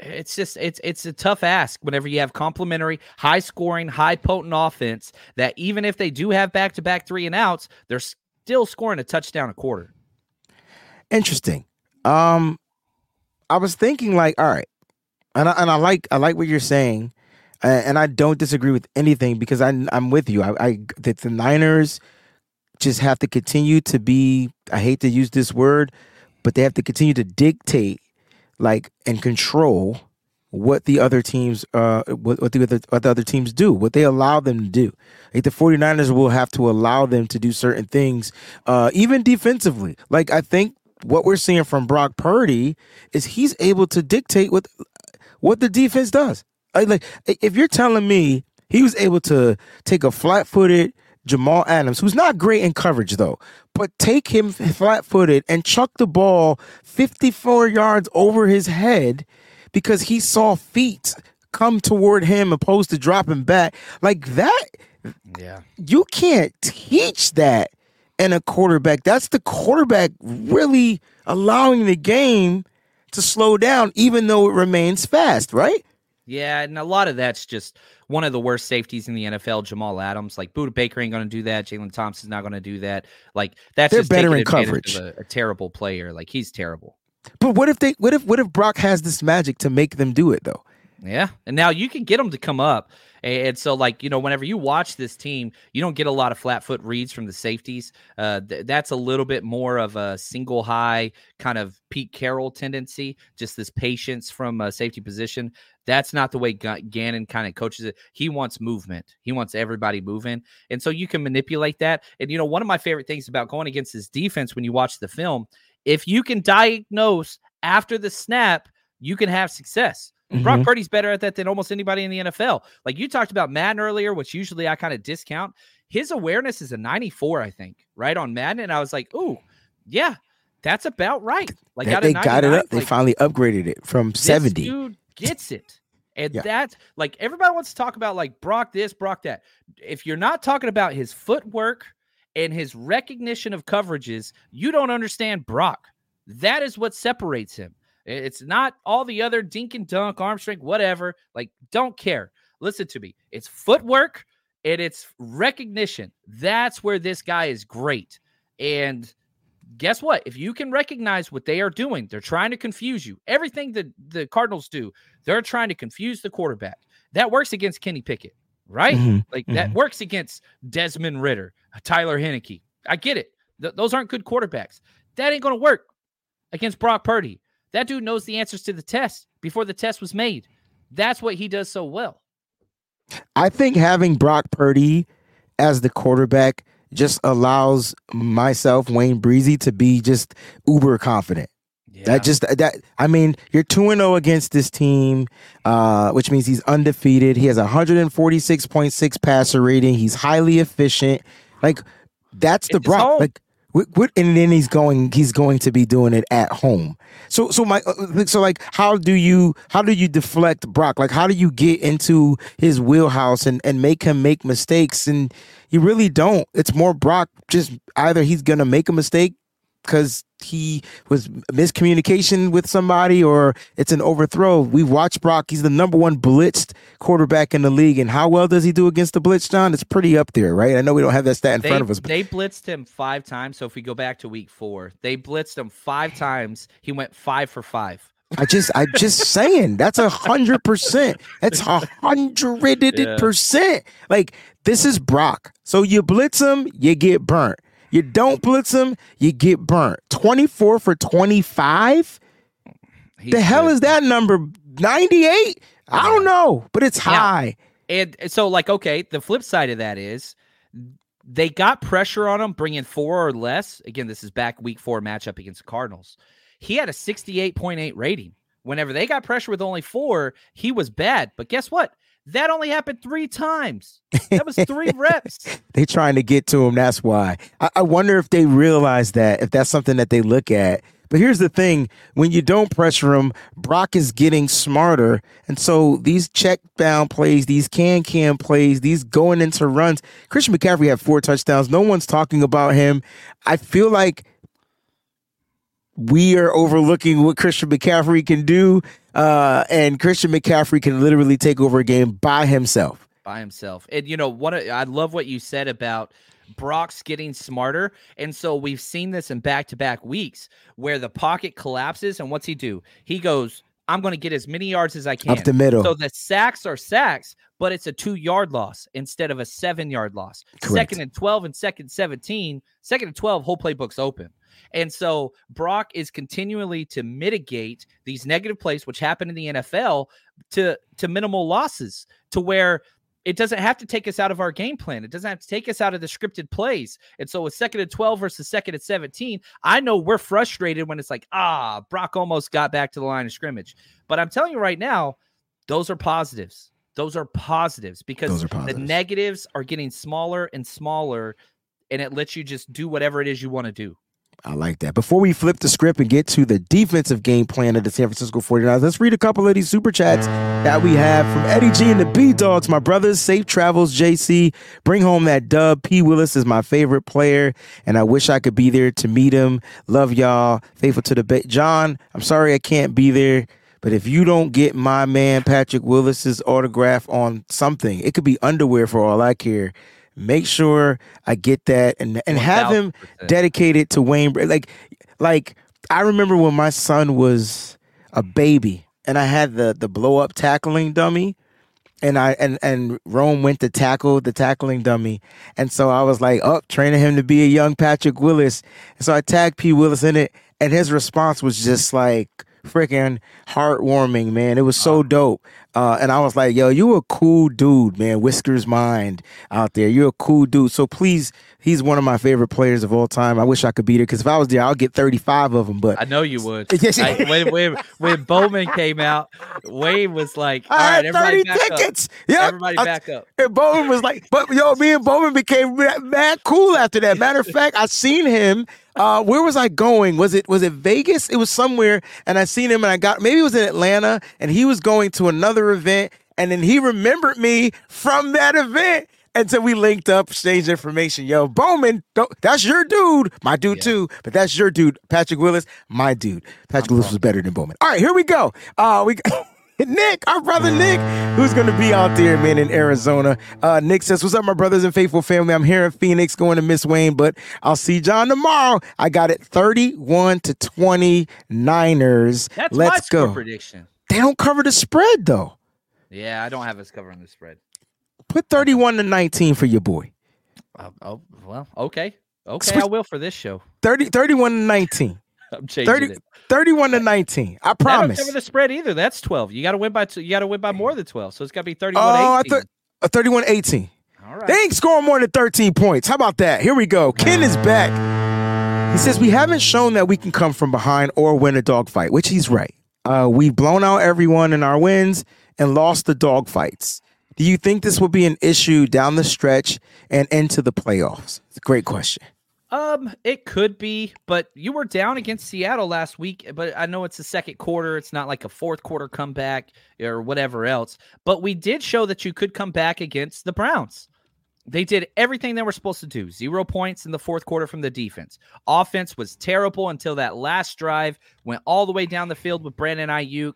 It's just it's it's a tough ask whenever you have complementary, high scoring, high potent offense that even if they do have back to back three and outs, they're still scoring a touchdown a quarter. Interesting. Um, I was thinking like, all right, and I, and I like I like what you're saying, uh, and I don't disagree with anything because I I'm with you. I, I that the Niners just have to continue to be. I hate to use this word, but they have to continue to dictate, like, and control what the other teams uh what, what the other what the other teams do what they allow them to do. Like the 49ers will have to allow them to do certain things uh even defensively. Like i think what we're seeing from Brock Purdy is he's able to dictate what what the defense does. I, like if you're telling me he was able to take a flat-footed Jamal Adams, who's not great in coverage though, but take him flat-footed and chuck the ball 54 yards over his head because he saw feet come toward him opposed to dropping back like that Yeah. you can't teach that in a quarterback. That's the quarterback really allowing the game to slow down, even though it remains fast, right? Yeah, and a lot of that's just one of the worst safeties in the NFL, Jamal Adams. Like Budda Baker ain't going to do that. Jalen Thompson's not going to do that. Like that's They're just better in coverage. A, a terrible player. Like he's terrible. But what if they what if what if Brock has this magic to make them do it though? Yeah, and now you can get them to come up. And so, like, you know, whenever you watch this team, you don't get a lot of flat foot reads from the safeties. Uh, th- that's a little bit more of a single high kind of Pete Carroll tendency, just this patience from a safety position. That's not the way G- Gannon kind of coaches it. He wants movement, he wants everybody moving. And so you can manipulate that. And, you know, one of my favorite things about going against his defense when you watch the film, if you can diagnose after the snap, you can have success. Brock Mhm. Purdy's better at that than almost anybody in the NFL. Like you talked about Madden earlier, which usually I kind of discount. His awareness is a 94, I think, right on Madden. And I was like, oh, yeah, that's about right. Like They, they got it 99, up. They like, finally upgraded it from this 70. dude gets it. And Yeah. that, like, everybody wants to talk about like Brock this, Brock that. If you're not talking about his footwork and his recognition of coverages, you don't understand Brock. That is what separates him. It's not all the other dink and dunk, arm strength, whatever. Like, don't care. Listen to me. It's footwork and it's recognition. That's where this guy is great. And guess what? If you can recognize what they are doing, they're trying to confuse you. Everything that the Cardinals do, they're trying to confuse the quarterback. That works against Kenny Pickett, right? Mhm, Like that mhm. works against Desmond Ridder, Taylor Heinicke. I get it. Th- those aren't good quarterbacks. That ain't going to work against Brock Purdy. That dude knows the answers to the test before the test was made. That's what he does so well. I think having Brock Purdy as the quarterback just allows myself, Wayne Breezie, to be just uber confident. Yeah. That just that I mean, you're two and zero against this team, uh, which means he's undefeated. He has a 146.6 passer rating. He's highly efficient. Like that's the It's Brock. home. Like and then he's going. He's going to be doing it at home. So so my uh, so like how do you how do you deflect Brock? Like how do you get into his wheelhouse and and make him make mistakes? And you really don't. It's more Brock. Just either he's gonna make a mistake because he was miscommunication with somebody or it's an overthrow. We've watched Brock. He's the number one blitzed quarterback in the league. And how well does he do against the blitz, John? It's pretty up there, right? I know we don't have that stat in they, front of us. But they blitzed him five times. So if we go back to week four, they blitzed him five times. He went five for five. I just, I just saying that's a hundred percent. That's a hundred percent. Like this is Brock. So you blitz him, you get burnt. You don't blitz him, you get burnt. Twenty four for twenty five. He's The hell good. is that number? Ninety eight? I don't know, but it's high. And so, like, okay, the flip side of that is they got pressure on him, bringing four or less. Again, this is back week four matchup against the Cardinals. He had a 68.8 rating. Whenever they got pressure with only four, he was bad. But guess what? That only happened three times. That was three reps. They trying to get to him. That's why. I, I wonder if they realize that, if that's something that they look at. But here's the thing: when you don't pressure him, Brock is getting smarter, and so these check down plays, these can can plays, these going into runs. Christian McCaffrey had four touchdowns. No one's talking about him. I feel like we are overlooking what Christian McCaffrey can do, uh, and Christian McCaffrey can literally take over a game by himself. by himself. And you know what? I love what you said about Brock's getting smarter. And so we've seen this in back to back weeks where the pocket collapses. And what's he do? He goes, I'm going to get as many yards as I can. Up the middle. So the sacks are sacks, but it's a two yard loss instead of a seven yard loss. Correct. Second and 12 and second 17, second and 12, whole playbook's open. And so Brock is continually to mitigate these negative plays, which happen in the NFL, to to minimal losses, to where it doesn't have to take us out of our game plan. It doesn't have to take us out of the scripted plays. And so with second and 12 versus second and 17, I know we're frustrated when it's like, ah, Brock almost got back to the line of scrimmage. But I'm telling you right now, those are positives. Those are positives because are the negatives are getting smaller and smaller, and it lets you just do whatever it is you want to do. I like that. Before we flip the script and get to the defensive game plan of the San Francisco 49ers, let's read a couple of these super chats that we have from Eddie G and the B Dogs. My brothers, safe travels, JC. Bring home that dub. P. Willis is my favorite player, and I wish I could be there to meet him. Love y'all. Faithful to the ba- John, I'm sorry I can't be there. But if you don't get my man Patrick Willis's autograph on something, it could be underwear for all I care. Make sure I get that and and have him dedicated to Wayne. Like, like I remember when my son was a baby, and I had the the blow up tackling dummy, and I and and Rome went to tackle the tackling dummy, and so I was like, up, oh, training him to be a young Patrick Willis. And so I tagged P Willis in it, and his response was just like freaking heartwarming, man. It was so dope. Uh, and I was like, yo, you a cool dude, man. Whiskers Mind out there. You're a cool dude. So please, he's one of my favorite players of all time. I wish I could beat it because if I was there, I'll get 35 of them. But I know you would. I, when, when, when Bowman came out, Wayne was like, all right, everybody back tickets. up. Yep. Everybody back up. And Bowman was like, but yo, me and Bowman became mad cool after that. Matter of fact, I seen him uh, where was I going? Was it was it Vegas? It was somewhere, and I seen him, and I got maybe it was in Atlanta, and he was going to another event, and then he remembered me from that event. And so we linked up, exchanged information. Yo, Bowman, that's your dude. My dude yeah. too, but that's your dude. Patrick Willis, my dude. Patrick I'm Willis wrong. was better than Bowman. All right, here we go. Uh, we Nick, our brother Nick, who's going to be out there, man, in Arizona. Uh, Nick says, What's up, my brothers and faithful family? I'm here in Phoenix going to Miss Wayne, but I'll see John tomorrow. I got it 31 to 20 Niners. That's Let's my go. prediction. They don't cover the spread, though. Yeah, I don't have us covering the spread. Put 31 to 19 for your boy. Uh, oh, well, okay. Okay, Switch, I will for this show. 30, 31 to 19. I'm changing 30, it. 31 to 19. I promise. That don't cover the spread either. That's 12. You got to win by two, you got to win by more than 12. So it's got to be 31 oh, 18. I thought uh, 31 18. All right. They ain't scoring more than 13 points. How about that? Here we go. Ken is back. He says we haven't shown that we can come from behind or win a dogfight, which he's right. Uh, we've blown out everyone in our wins and lost the dogfights. Do you think this will be an issue down the stretch and into the playoffs? It's a great question. Um, it could be, but you were down against Seattle last week. But I know it's the second quarter; it's not like a fourth quarter comeback or whatever else. But we did show that you could come back against the Browns. They did everything they were supposed to do. Zero points in the fourth quarter from the defense. Offense was terrible until that last drive went all the way down the field with Brandon Aiyuk.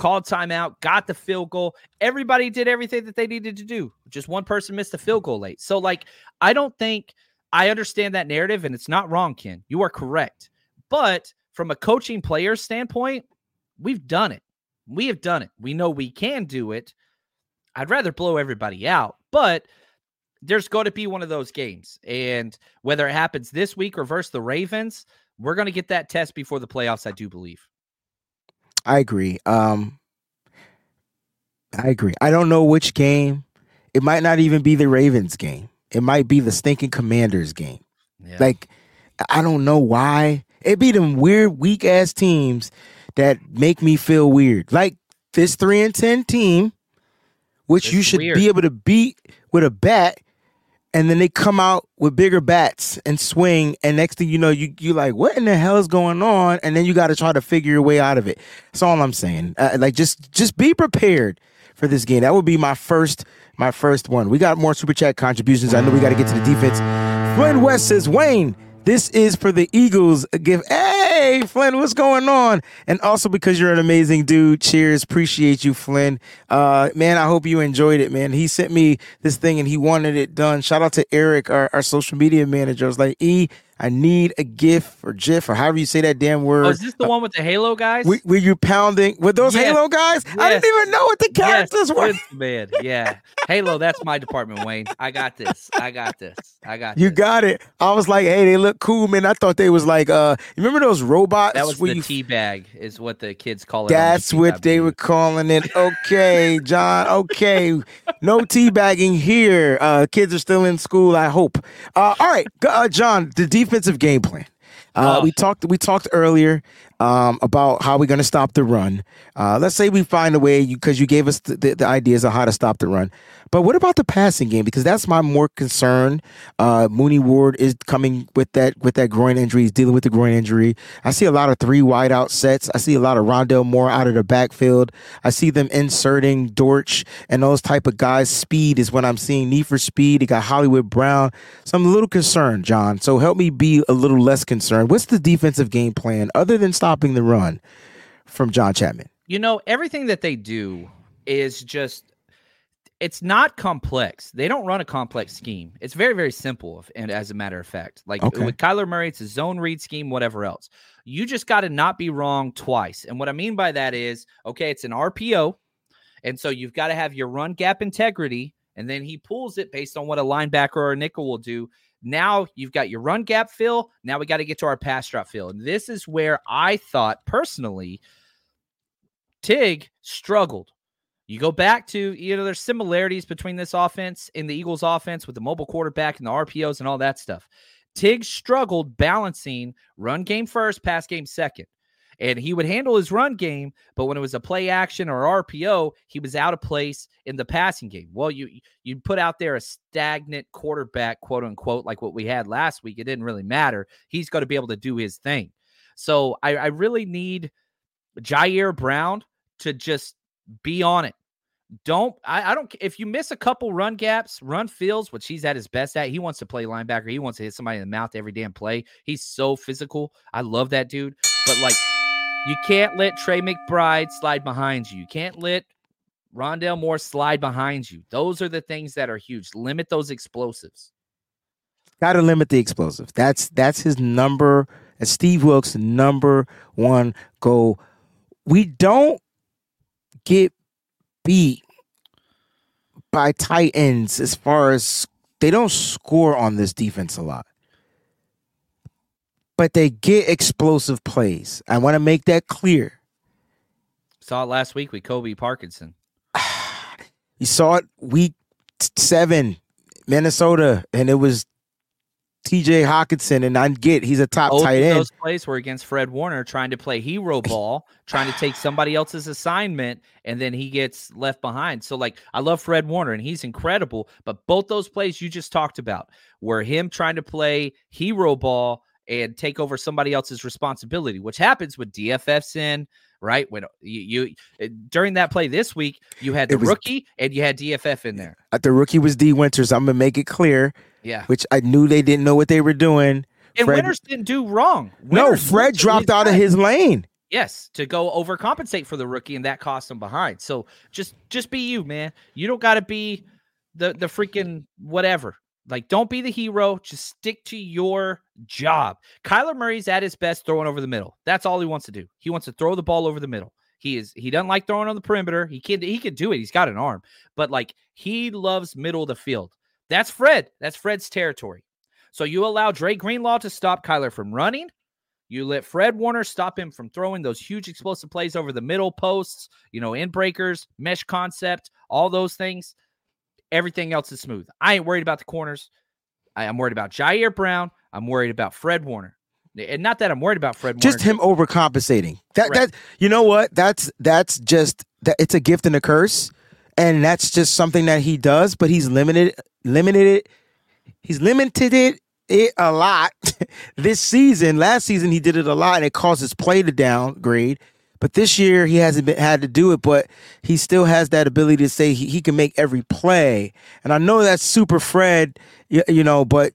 Called timeout, got the field goal. Everybody did everything that they needed to do. Just one person missed the field goal late. So, like, I don't think I understand that narrative, and it's not wrong, Ken. You are correct. But from a coaching player standpoint, we've done it. We have done it. We know we can do it. I'd rather blow everybody out, but there's going to be one of those games. And whether it happens this week or versus the Ravens, we're going to get that test before the playoffs, I do believe. I agree. Um, I agree. I don't know which game. It might not even be the Ravens game. It might be the stinking Commanders game. Yeah. Like, I don't know why. It be them weird, weak ass teams that make me feel weird. Like this three and ten team, which it's you should weird. be able to beat with a bat, and then they come out with bigger bats and swing, and next thing you know, you you like, what in the hell is going on? And then you got to try to figure your way out of it. That's all I'm saying. Uh, like, just just be prepared for this game. That would be my first my first one. We got more super chat contributions. I know we got to get to the defense. Flynn West says, Wayne, this is for the Eagles. Give hey Flynn, what's going on? And also because you're an amazing dude. Cheers, appreciate you, Flynn. Uh, man, I hope you enjoyed it, man. He sent me this thing and he wanted it done. Shout out to Eric, our, our social media manager. I was like, E, I need a GIF or GIF or however you say that damn word. Oh, is this the uh, one with the Halo guys? Were, were you pounding with those yes. Halo guys? Yes. I didn't even know what the characters yes. were. Man, yeah, Halo. That's my department, Wayne. I got this. I got this. I got. You this. got it. I was like, hey, they look cool, man. I thought they was like, uh, you remember those robots? That was the you... tea bag, is what the kids call it. That's what they were calling it. Okay, John. Okay, no teabagging here. Uh, kids are still in school. I hope. Uh, all right, uh, John. The defensive game plan. Uh, oh. We talked. We talked earlier um, about how we're going to stop the run. Uh, let's say we find a way because you, you, gave us the, the, the, ideas of how to stop the run. But what about the passing game? Because that's my more concern. Uh, Mooney Ward is coming with that with that groin injury. He's dealing with the groin injury. I see a lot of three wide out sets. I see a lot of Rondale Moore out of the backfield. I see them inserting Dortch and those type of guys. Speed is what I'm seeing. Need for speed. They got Hollywood Brown. So I'm a little concerned, John. So help me be a little less concerned. What's the defensive game plan other than stopping the run from John Chapman? You know, everything that they do is just it's not complex. They don't run a complex scheme. It's very, very simple. And as a matter of fact, like Okay. with Kyler Murray, it's a zone read scheme, whatever else. You just got to not be wrong twice. And what I mean by that is, okay, it's an RPO. And so you've got to have your run gap integrity. And then he pulls it based on what a linebacker or a nickel will do. Now you've got your run gap fill. Now we got to get to our pass drop fill. And this is where I thought personally, Tig struggled. You go back to, you know, there's similarities between this offense and the Eagles offense with the mobile quarterback and the RPOs and all that stuff. Tig struggled balancing run game first, pass game second. And he would handle his run game, but when it was a play action or RPO, he was out of place in the passing game. Well, you you put out there a stagnant quarterback, quote unquote, like what we had last week. It didn't really matter. He's going to be able to do his thing. So I, I really need Ji'Ayir Brown to just be on it. Don't I, I don't if you miss a couple run gaps, run fields, which he's at his best at. He wants to play linebacker. He wants to hit somebody in the mouth every damn play. He's so physical. I love that dude. But like you can't let Trey McBride slide behind you. You can't let Rondale Moore slide behind you. Those are the things that are huge. Limit those explosives. Got to limit the explosive. That's that's his number. That's Steve Wilks' number one goal. We don't get beat by tight ends as far as they don't score on this defense a lot, but they get explosive plays. I want to make that clear. Saw it last week with Colby Parkinson. You saw it week seven, Minnesota, and it was T.J. Hockenson, and I get he's a top Both tight end. those plays were against Fred Warner trying to play hero ball, trying to take somebody else's assignment, and then he gets left behind. So, like, I love Fred Warner and he's incredible, but both those plays you just talked about were him trying to play hero ball and take over somebody else's responsibility, which happens with DFFs in, right? When you, you uh, during that play this week, you had the was- rookie and you had DFF in there. Uh, The rookie was Dee Winters. I'm gonna make it clear, Yeah. which I knew they didn't know what they were doing. And Fred- Winters didn't do wrong. no, Fred dropped out of his lane. Yes, to go overcompensate for the rookie, and that cost him behind. So just just be you, man. You don't got to be the the freaking whatever. Like, don't be the hero. Just stick to your job. Kyler Murray's at his best throwing over the middle. That's all he wants to do. He wants to throw the ball over the middle. He is he doesn't like throwing on the perimeter. He can he can do it. He's got an arm, but like he loves middle of the field. That's Fred. That's Fred's territory. So you allow Dre Greenlaw to stop Kyler from running. You let Fred Warner stop him from throwing those huge explosive plays over the middle posts, you know, in breakers, mesh concept, all those things. Everything else is smooth. I ain't worried about the corners. I, am worried about Ji'Ayir Brown. I'm worried about Fred Warner. And not that I'm worried about Fred Just Warner. him overcompensating. That Correct. that you know what? That's that's just that it's a gift and a curse, and that's just something that he does. But he's limited limited it. He's limited it it a lot this season. Last season he did it a lot, and it caused his play to downgrade. But this year he hasn't been had to do it, but he still has that ability to say he, he can make every play. And I know that's super Fred, you, you know, but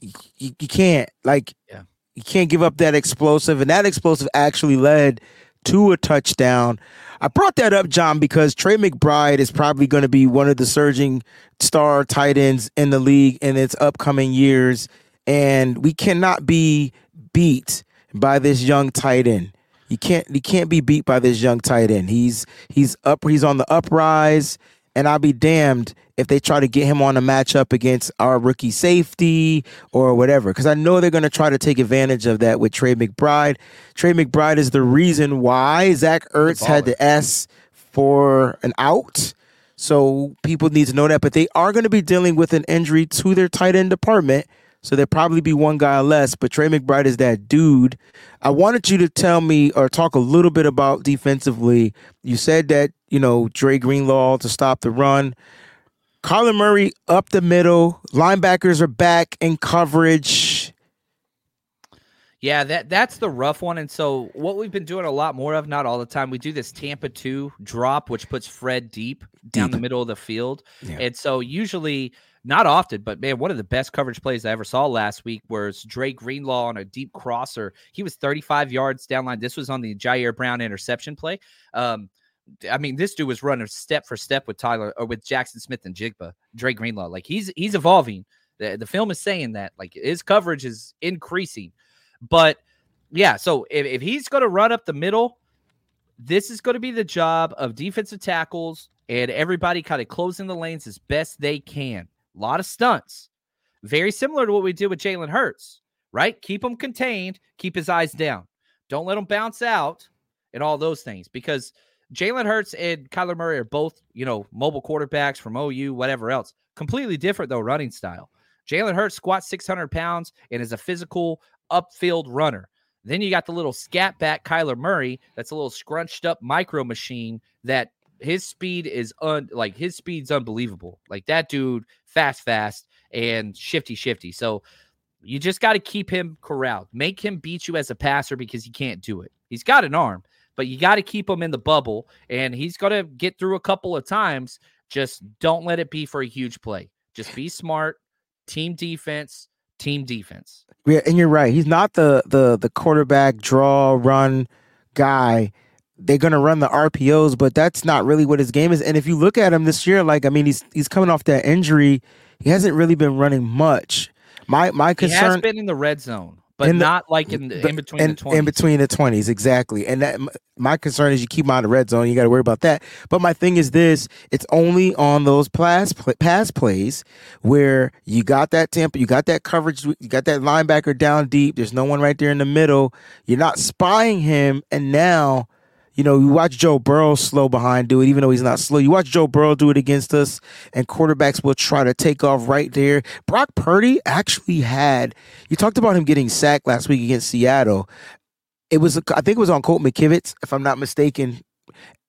you, you can't like Yeah. you can't give up that explosive, and that explosive actually led to a touchdown. I brought that up, John, because Trey McBride is probably going to be one of the surging star tight ends in the league in its upcoming years, and we cannot be beat by this young tight end. You can't you can't be beat by this young tight end. He's he's up he's on the uprise, and I'll be damned if they try to get him on a matchup against our rookie safety or whatever. Because I know they're going to try to take advantage of that with Trey McBride. Trey McBride is the reason why Zach Ertz had to S for an out. So people need to know that. But they are going to be dealing with an injury to their tight end department. So there'll probably be one guy less, but Trey McBride is that dude. I wanted you to tell me or talk a little bit about defensively. You said that, you know, Dre Greenlaw to stop the run. Kyler Murray up the middle. Linebackers are back in coverage. Yeah, that that's the rough one. And so what we've been doing a lot more of, not all the time, we do this Tampa 2 drop, which puts Fred deep down the middle of the field. Yeah. And so usually not often, but man, one of the best coverage plays I ever saw last week was Dre Greenlaw on a deep crosser. He was 35 yards down line. This was on the Ji'Ayir Brown interception play. Um, I mean, this dude was running step for step with Tyler or with Jaxon Smith-Njigba, Dre Greenlaw. Like he's he's evolving. The, the film is saying that like his coverage is increasing. But yeah, so if, if he's going to run up the middle, this is going to be the job of defensive tackles and everybody kind of closing the lanes as best they can. A lot of stunts, very similar to what we did with Jalen Hurts, right? Keep him contained, keep his eyes down. Don't let him bounce out and all those things because Jalen Hurts and Kyler Murray are both, you know, mobile quarterbacks from OU, whatever else. Completely different, though, running style. Jalen Hurts squats 600 pounds and is a physical upfield runner. Then you got the little scat back Kyler Murray that's a little scrunched up micro machine that his speed is un like his speed's unbelievable. Like that dude fast fast and shifty shifty. So you just got to keep him corralled. Make him beat you as a passer because he can't do it. He's got an arm, but you got to keep him in the bubble and he's going to get through a couple of times. Just don't let it be for a huge play. Just be smart, team defense, team defense. Yeah, and you're right. He's not the the the quarterback draw run guy. They're gonna run the RPOs, but that's not really what his game is. And if you look at him this year, like I mean, he's he's coming off that injury. He hasn't really been running much. My my He concern has been in the red zone, but the- not like in the, the- in between in, the 20s. in between the twenties, exactly. And that my concern is you keep him out of the red zone. You got to worry about that. But my thing is this: it's only on those pass pass plays where you got that tempo, you got that coverage, you got that linebacker down deep. There's no one right there in the middle. You're not spying him, and now. You know, you watch Joe Burrow slow behind do it, even though he's not slow. You watch Joe Burrow do it against us, and quarterbacks will try to take off right there. Brock Purdy actually had, you talked about him getting sacked last week against Seattle it was I think it was on Colt McKivitz, if I'm not mistaken,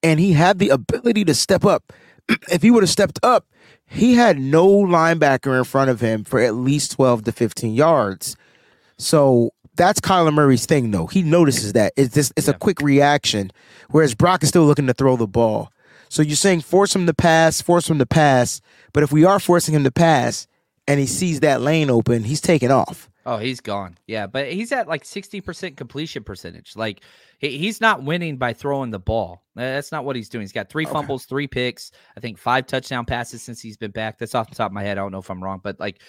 and he had the ability to step up. if he would have stepped up, he had no linebacker in front of him for at least 12 to 15 yards. So that's Kyler Murray's thing, though. He notices that it's just it's a quick reaction, whereas Brock is still looking to throw the ball. So you're saying force him to pass, force him to pass, but if we are forcing him to pass and he sees that lane open, he's taking off. Oh, he's gone. Yeah, but he's at like 60% completion percentage. Like he, he's not winning by throwing the ball. That's not what he's doing. He's got three fumbles, three picks, I think five touchdown passes since he's been back. That's off the top of my head. I don't know if I'm wrong, but like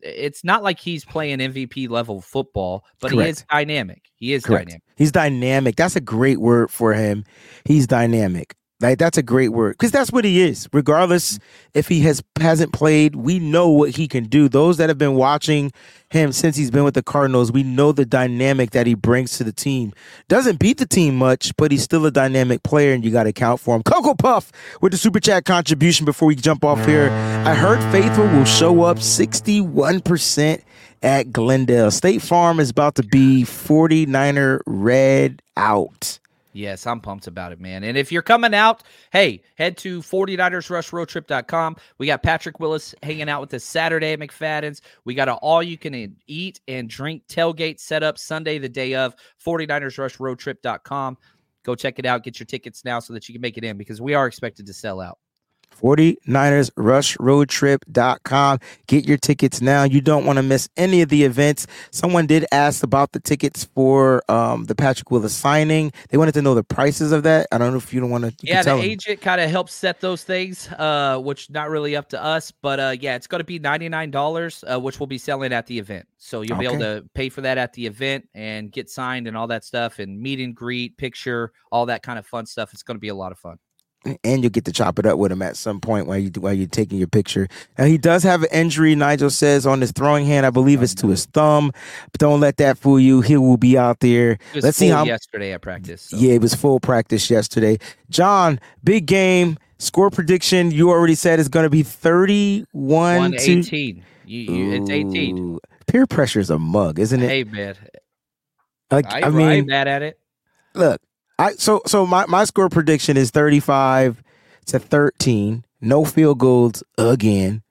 it's not like he's playing MVP level football, but he is dynamic. He is Correct. dynamic. He's dynamic. That's a great word for him. He's dynamic. Like that's a great word because that's what he is. Regardless if he has hasn't played, we know what he can do. Those that have been watching him since he's been with the Cardinals, we know the dynamic that he brings to the team. Doesn't beat the team much, but he's still a dynamic player, and you got to count for him. Coco Puff with the super chat contribution before we jump off here. I heard Faithful will show up sixty one percent at Glendale. State Farm is about to be 49er red out. Yes, I'm pumped about it, man. And if you're coming out, hey, head to 49ersrushroadtrip.com. We got Patrick Willis hanging out with us Saturday at McFadden's. We got an all you can eat and drink tailgate set up Sunday, the day of 49ersrushroadtrip.com. Go check it out. Get your tickets now so that you can make it in because we are expected to sell out. 49ers rushroadtrip.com. Get your tickets now. You don't want to miss any of the events. Someone did ask about the tickets for um, the Patrick Willis signing. They wanted to know the prices of that. I don't know if you don't want to. yeah, the agent kind of helps set those things, uh, which not really up to us, but uh, yeah, it's going to be ninety nine dollars, uh, which we'll be selling at the event. So you'll be able to pay for that at the event and get signed and all that stuff, and meet and greet, picture, all that kind of fun stuff. It's going to be a lot of fun. And you'll get to chop it up with him at some point while you while you're taking your picture. Now he does have an injury. Nigel says on his throwing hand, I believe it's to his thumb. But don't let that fool you. He will be out there. Was Let's see how. yesterday at practice. so. Yeah, it was full practice yesterday. John, big game score prediction. You already said it's going to be thirty-one to eighteen. You, you, it's eighteen. Peer pressure is a mug, isn't it? Hey man, like I, I mean, mad at it. look, I so so my my score prediction is 35 to 13. No field goals again.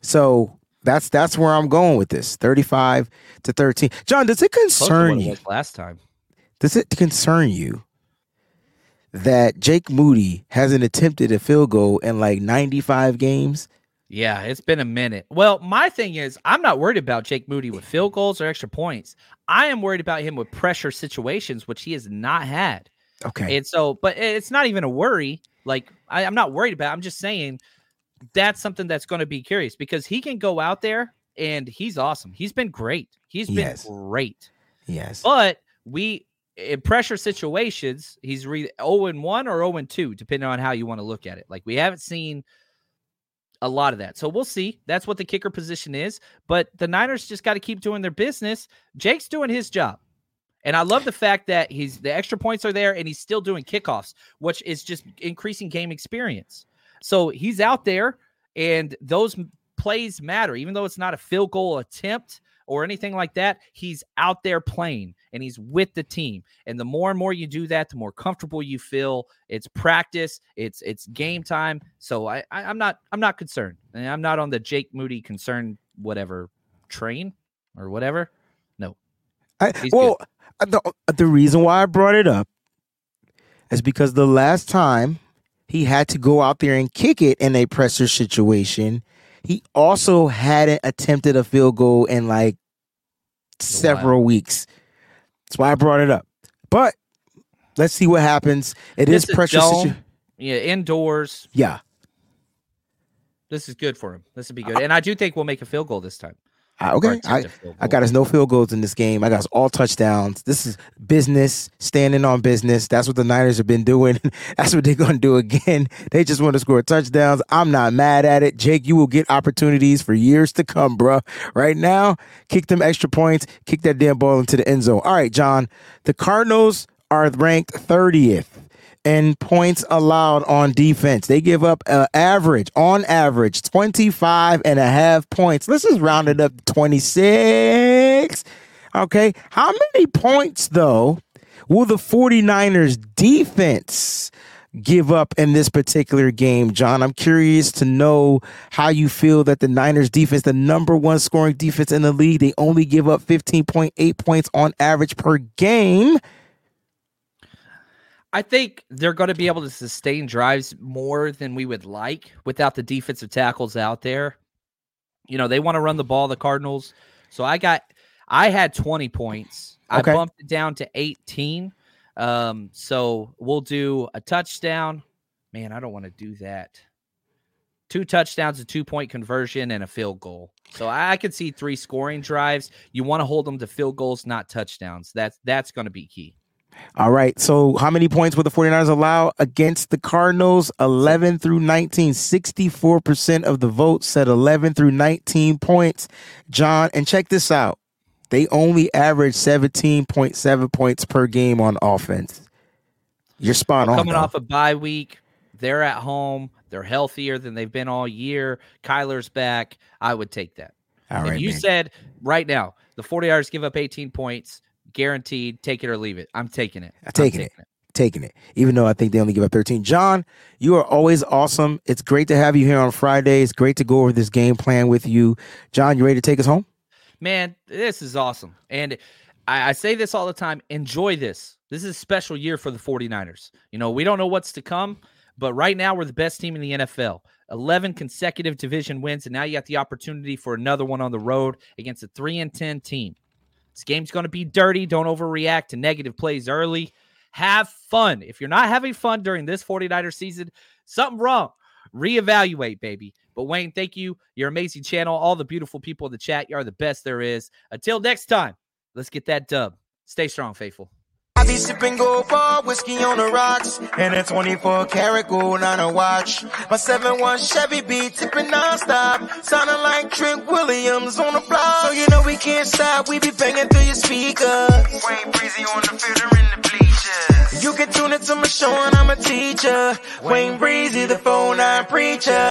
So that's that's where I'm going with this. 35 to 13. John, does it Close to what concern you? last time. Does it concern you that Jake Moody hasn't attempted a field goal in like 95 games? Yeah, it's been a minute. Well, my thing is, I'm not worried about Jake Moody with field goals or extra points. I am worried about him with pressure situations, which he has not had. Okay. And so, but it's not even a worry. Like I, I'm not worried about. It. I'm just saying that's something that's going to be curious because he can go out there and he's awesome. He's been great. He's been Yes. great. yes. But we in pressure situations, he's re 0 and 1 or 0 and 2, depending on how you want to look at it. Like we haven't seen a lot of that. So we'll see. That's what the kicker position is. But the Niners just got to keep doing their business. Jake's doing his job. And I love the fact that he's the extra points are there and he's still doing kickoffs, which is just increasing game experience. So he's out there and those plays matter, even though it's not a field goal attempt or anything like that. He's out there playing and he's with the team. And the more and more you do that, the more comfortable you feel. It's practice, it's it's game time. So I, I I'm not I'm not concerned. And I'm not on the Jake Moody concern whatever train or whatever. No. I, He's well, uh, Uh, the, uh, the reason why I brought it up is because the last time he had to go out there and kick it in a pressure situation, he also hadn't attempted a field goal in like several weeks. That's why I brought it up. But let's see what happens. It is This is pressure. situ- Yeah, indoors. yeah. This is good for him. This would be good. And I do think we'll make a field goal this time. I- okay. I, I got us no field goals in this game. I got us all touchdowns. This is business, standing on business. That's what the Niners have been doing. That's what they're going to do again. They just want to score touchdowns. I'm not mad at it. Jake, you will get opportunities for years to come, bruh. Right now, kick them extra points, kick that damn ball into the end zone. All right, John. The Cardinals are ranked 30th in points allowed on defense. They give up an average, on average, 25 and a half points. Let's just round it up to 26. Okay. How many points, though, will the 49ers defense give up in this particular game, John? I'm curious to know how you feel that the Niners defense, the number one scoring defense in the league, they only give up 15.8 points on average per game. I think they're going to be able to sustain drives more than we would like without the defensive tackles out there. You know, they want to run the ball, the Cardinals. So I got, I had 20 points. Okay. I bumped it down to 18. Um, so we'll do a touchdown. Man, I don't want to do that. Two touchdowns, a two point conversion, and a field goal. So I, I could see three scoring drives. You want to hold them to field goals, not touchdowns. That's that's going to be key. All right. So, how many points will the 49ers allow against the Cardinals? 11 through 19. 64% of the vote said 11 through 19 points. John, and check this out. They only average 17.7 points per game on offense. You're spot on. coming though. off a bye week. They're at home. They're healthier than they've been all year. Kyler's back. I would take that. All if right, you man. said right now the 49ers give up 18 points, guaranteed, take it or leave it. I'm taking it. I'm taking it. taking it, even though I think they only give up 13. John, you are always awesome. It's great to have you here on Friday. It's great to go over this game plan with you. John, you ready to take us home? Man, this is awesome. And I, I say this all the time enjoy this. This is a special year for the 49ers. You know, we don't know what's to come, but right now we're the best team in the NFL. 11 consecutive division wins, and now you got the opportunity for another one on the road against a 3 and 10 team. This game's going to be dirty. Don't overreact to negative plays early. Have fun. If you're not having fun during this 49er season, something wrong. Reevaluate, baby. But Wayne, thank you. Your amazing channel. All the beautiful people in the chat. You are the best there is. Until next time, let's get that dub. Stay strong, faithful. I be sipping gold bar, whiskey on the rocks, and a 24 karat gold on a watch. My 7-1 Chevy be tipping non-stop, sounding like Trent Williams on the block. So you know we can't stop, we be banging through your speakers. Wayne Breezie on the field or in the bleachers. You can tune into my show and I'm a teacher. Wayne Breezie, the phone nine preacher.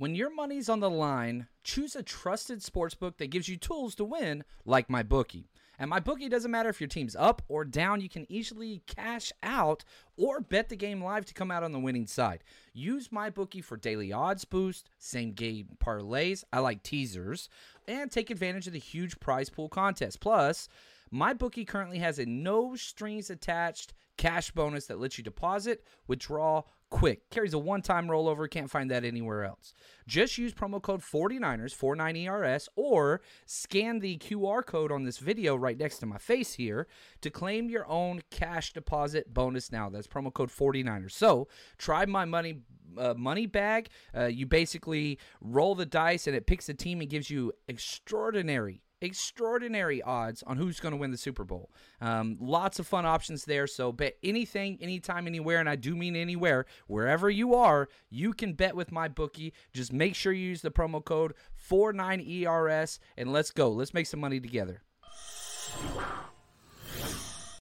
When your money's on the line, choose a trusted sportsbook that gives you tools to win, like MyBookie. And MyBookie doesn't matter if your team's up or down, you can easily cash out or bet the game live to come out on the winning side. Use MyBookie for daily odds boost, same game parlays, I like teasers, and take advantage of the huge prize pool contest. Plus, MyBookie currently has a no strings attached cash bonus that lets you deposit, withdraw quick. Carries a one time rollover. Can't find that anywhere else. Just use promo code 49ers, 49ERS, or scan the QR code on this video right next to my face here to claim your own cash deposit bonus now. That's promo code 49ers. So try my money. Uh, money bag. Uh, you basically roll the dice and it picks a team and gives you extraordinary extraordinary odds on who's going to win the Super Bowl. Um, lots of fun options there. So bet anything, anytime, anywhere, and I do mean anywhere, wherever you are, you can bet with MyBookie. Just make sure you use the promo code 49ERS and let's go. Let's make some money together.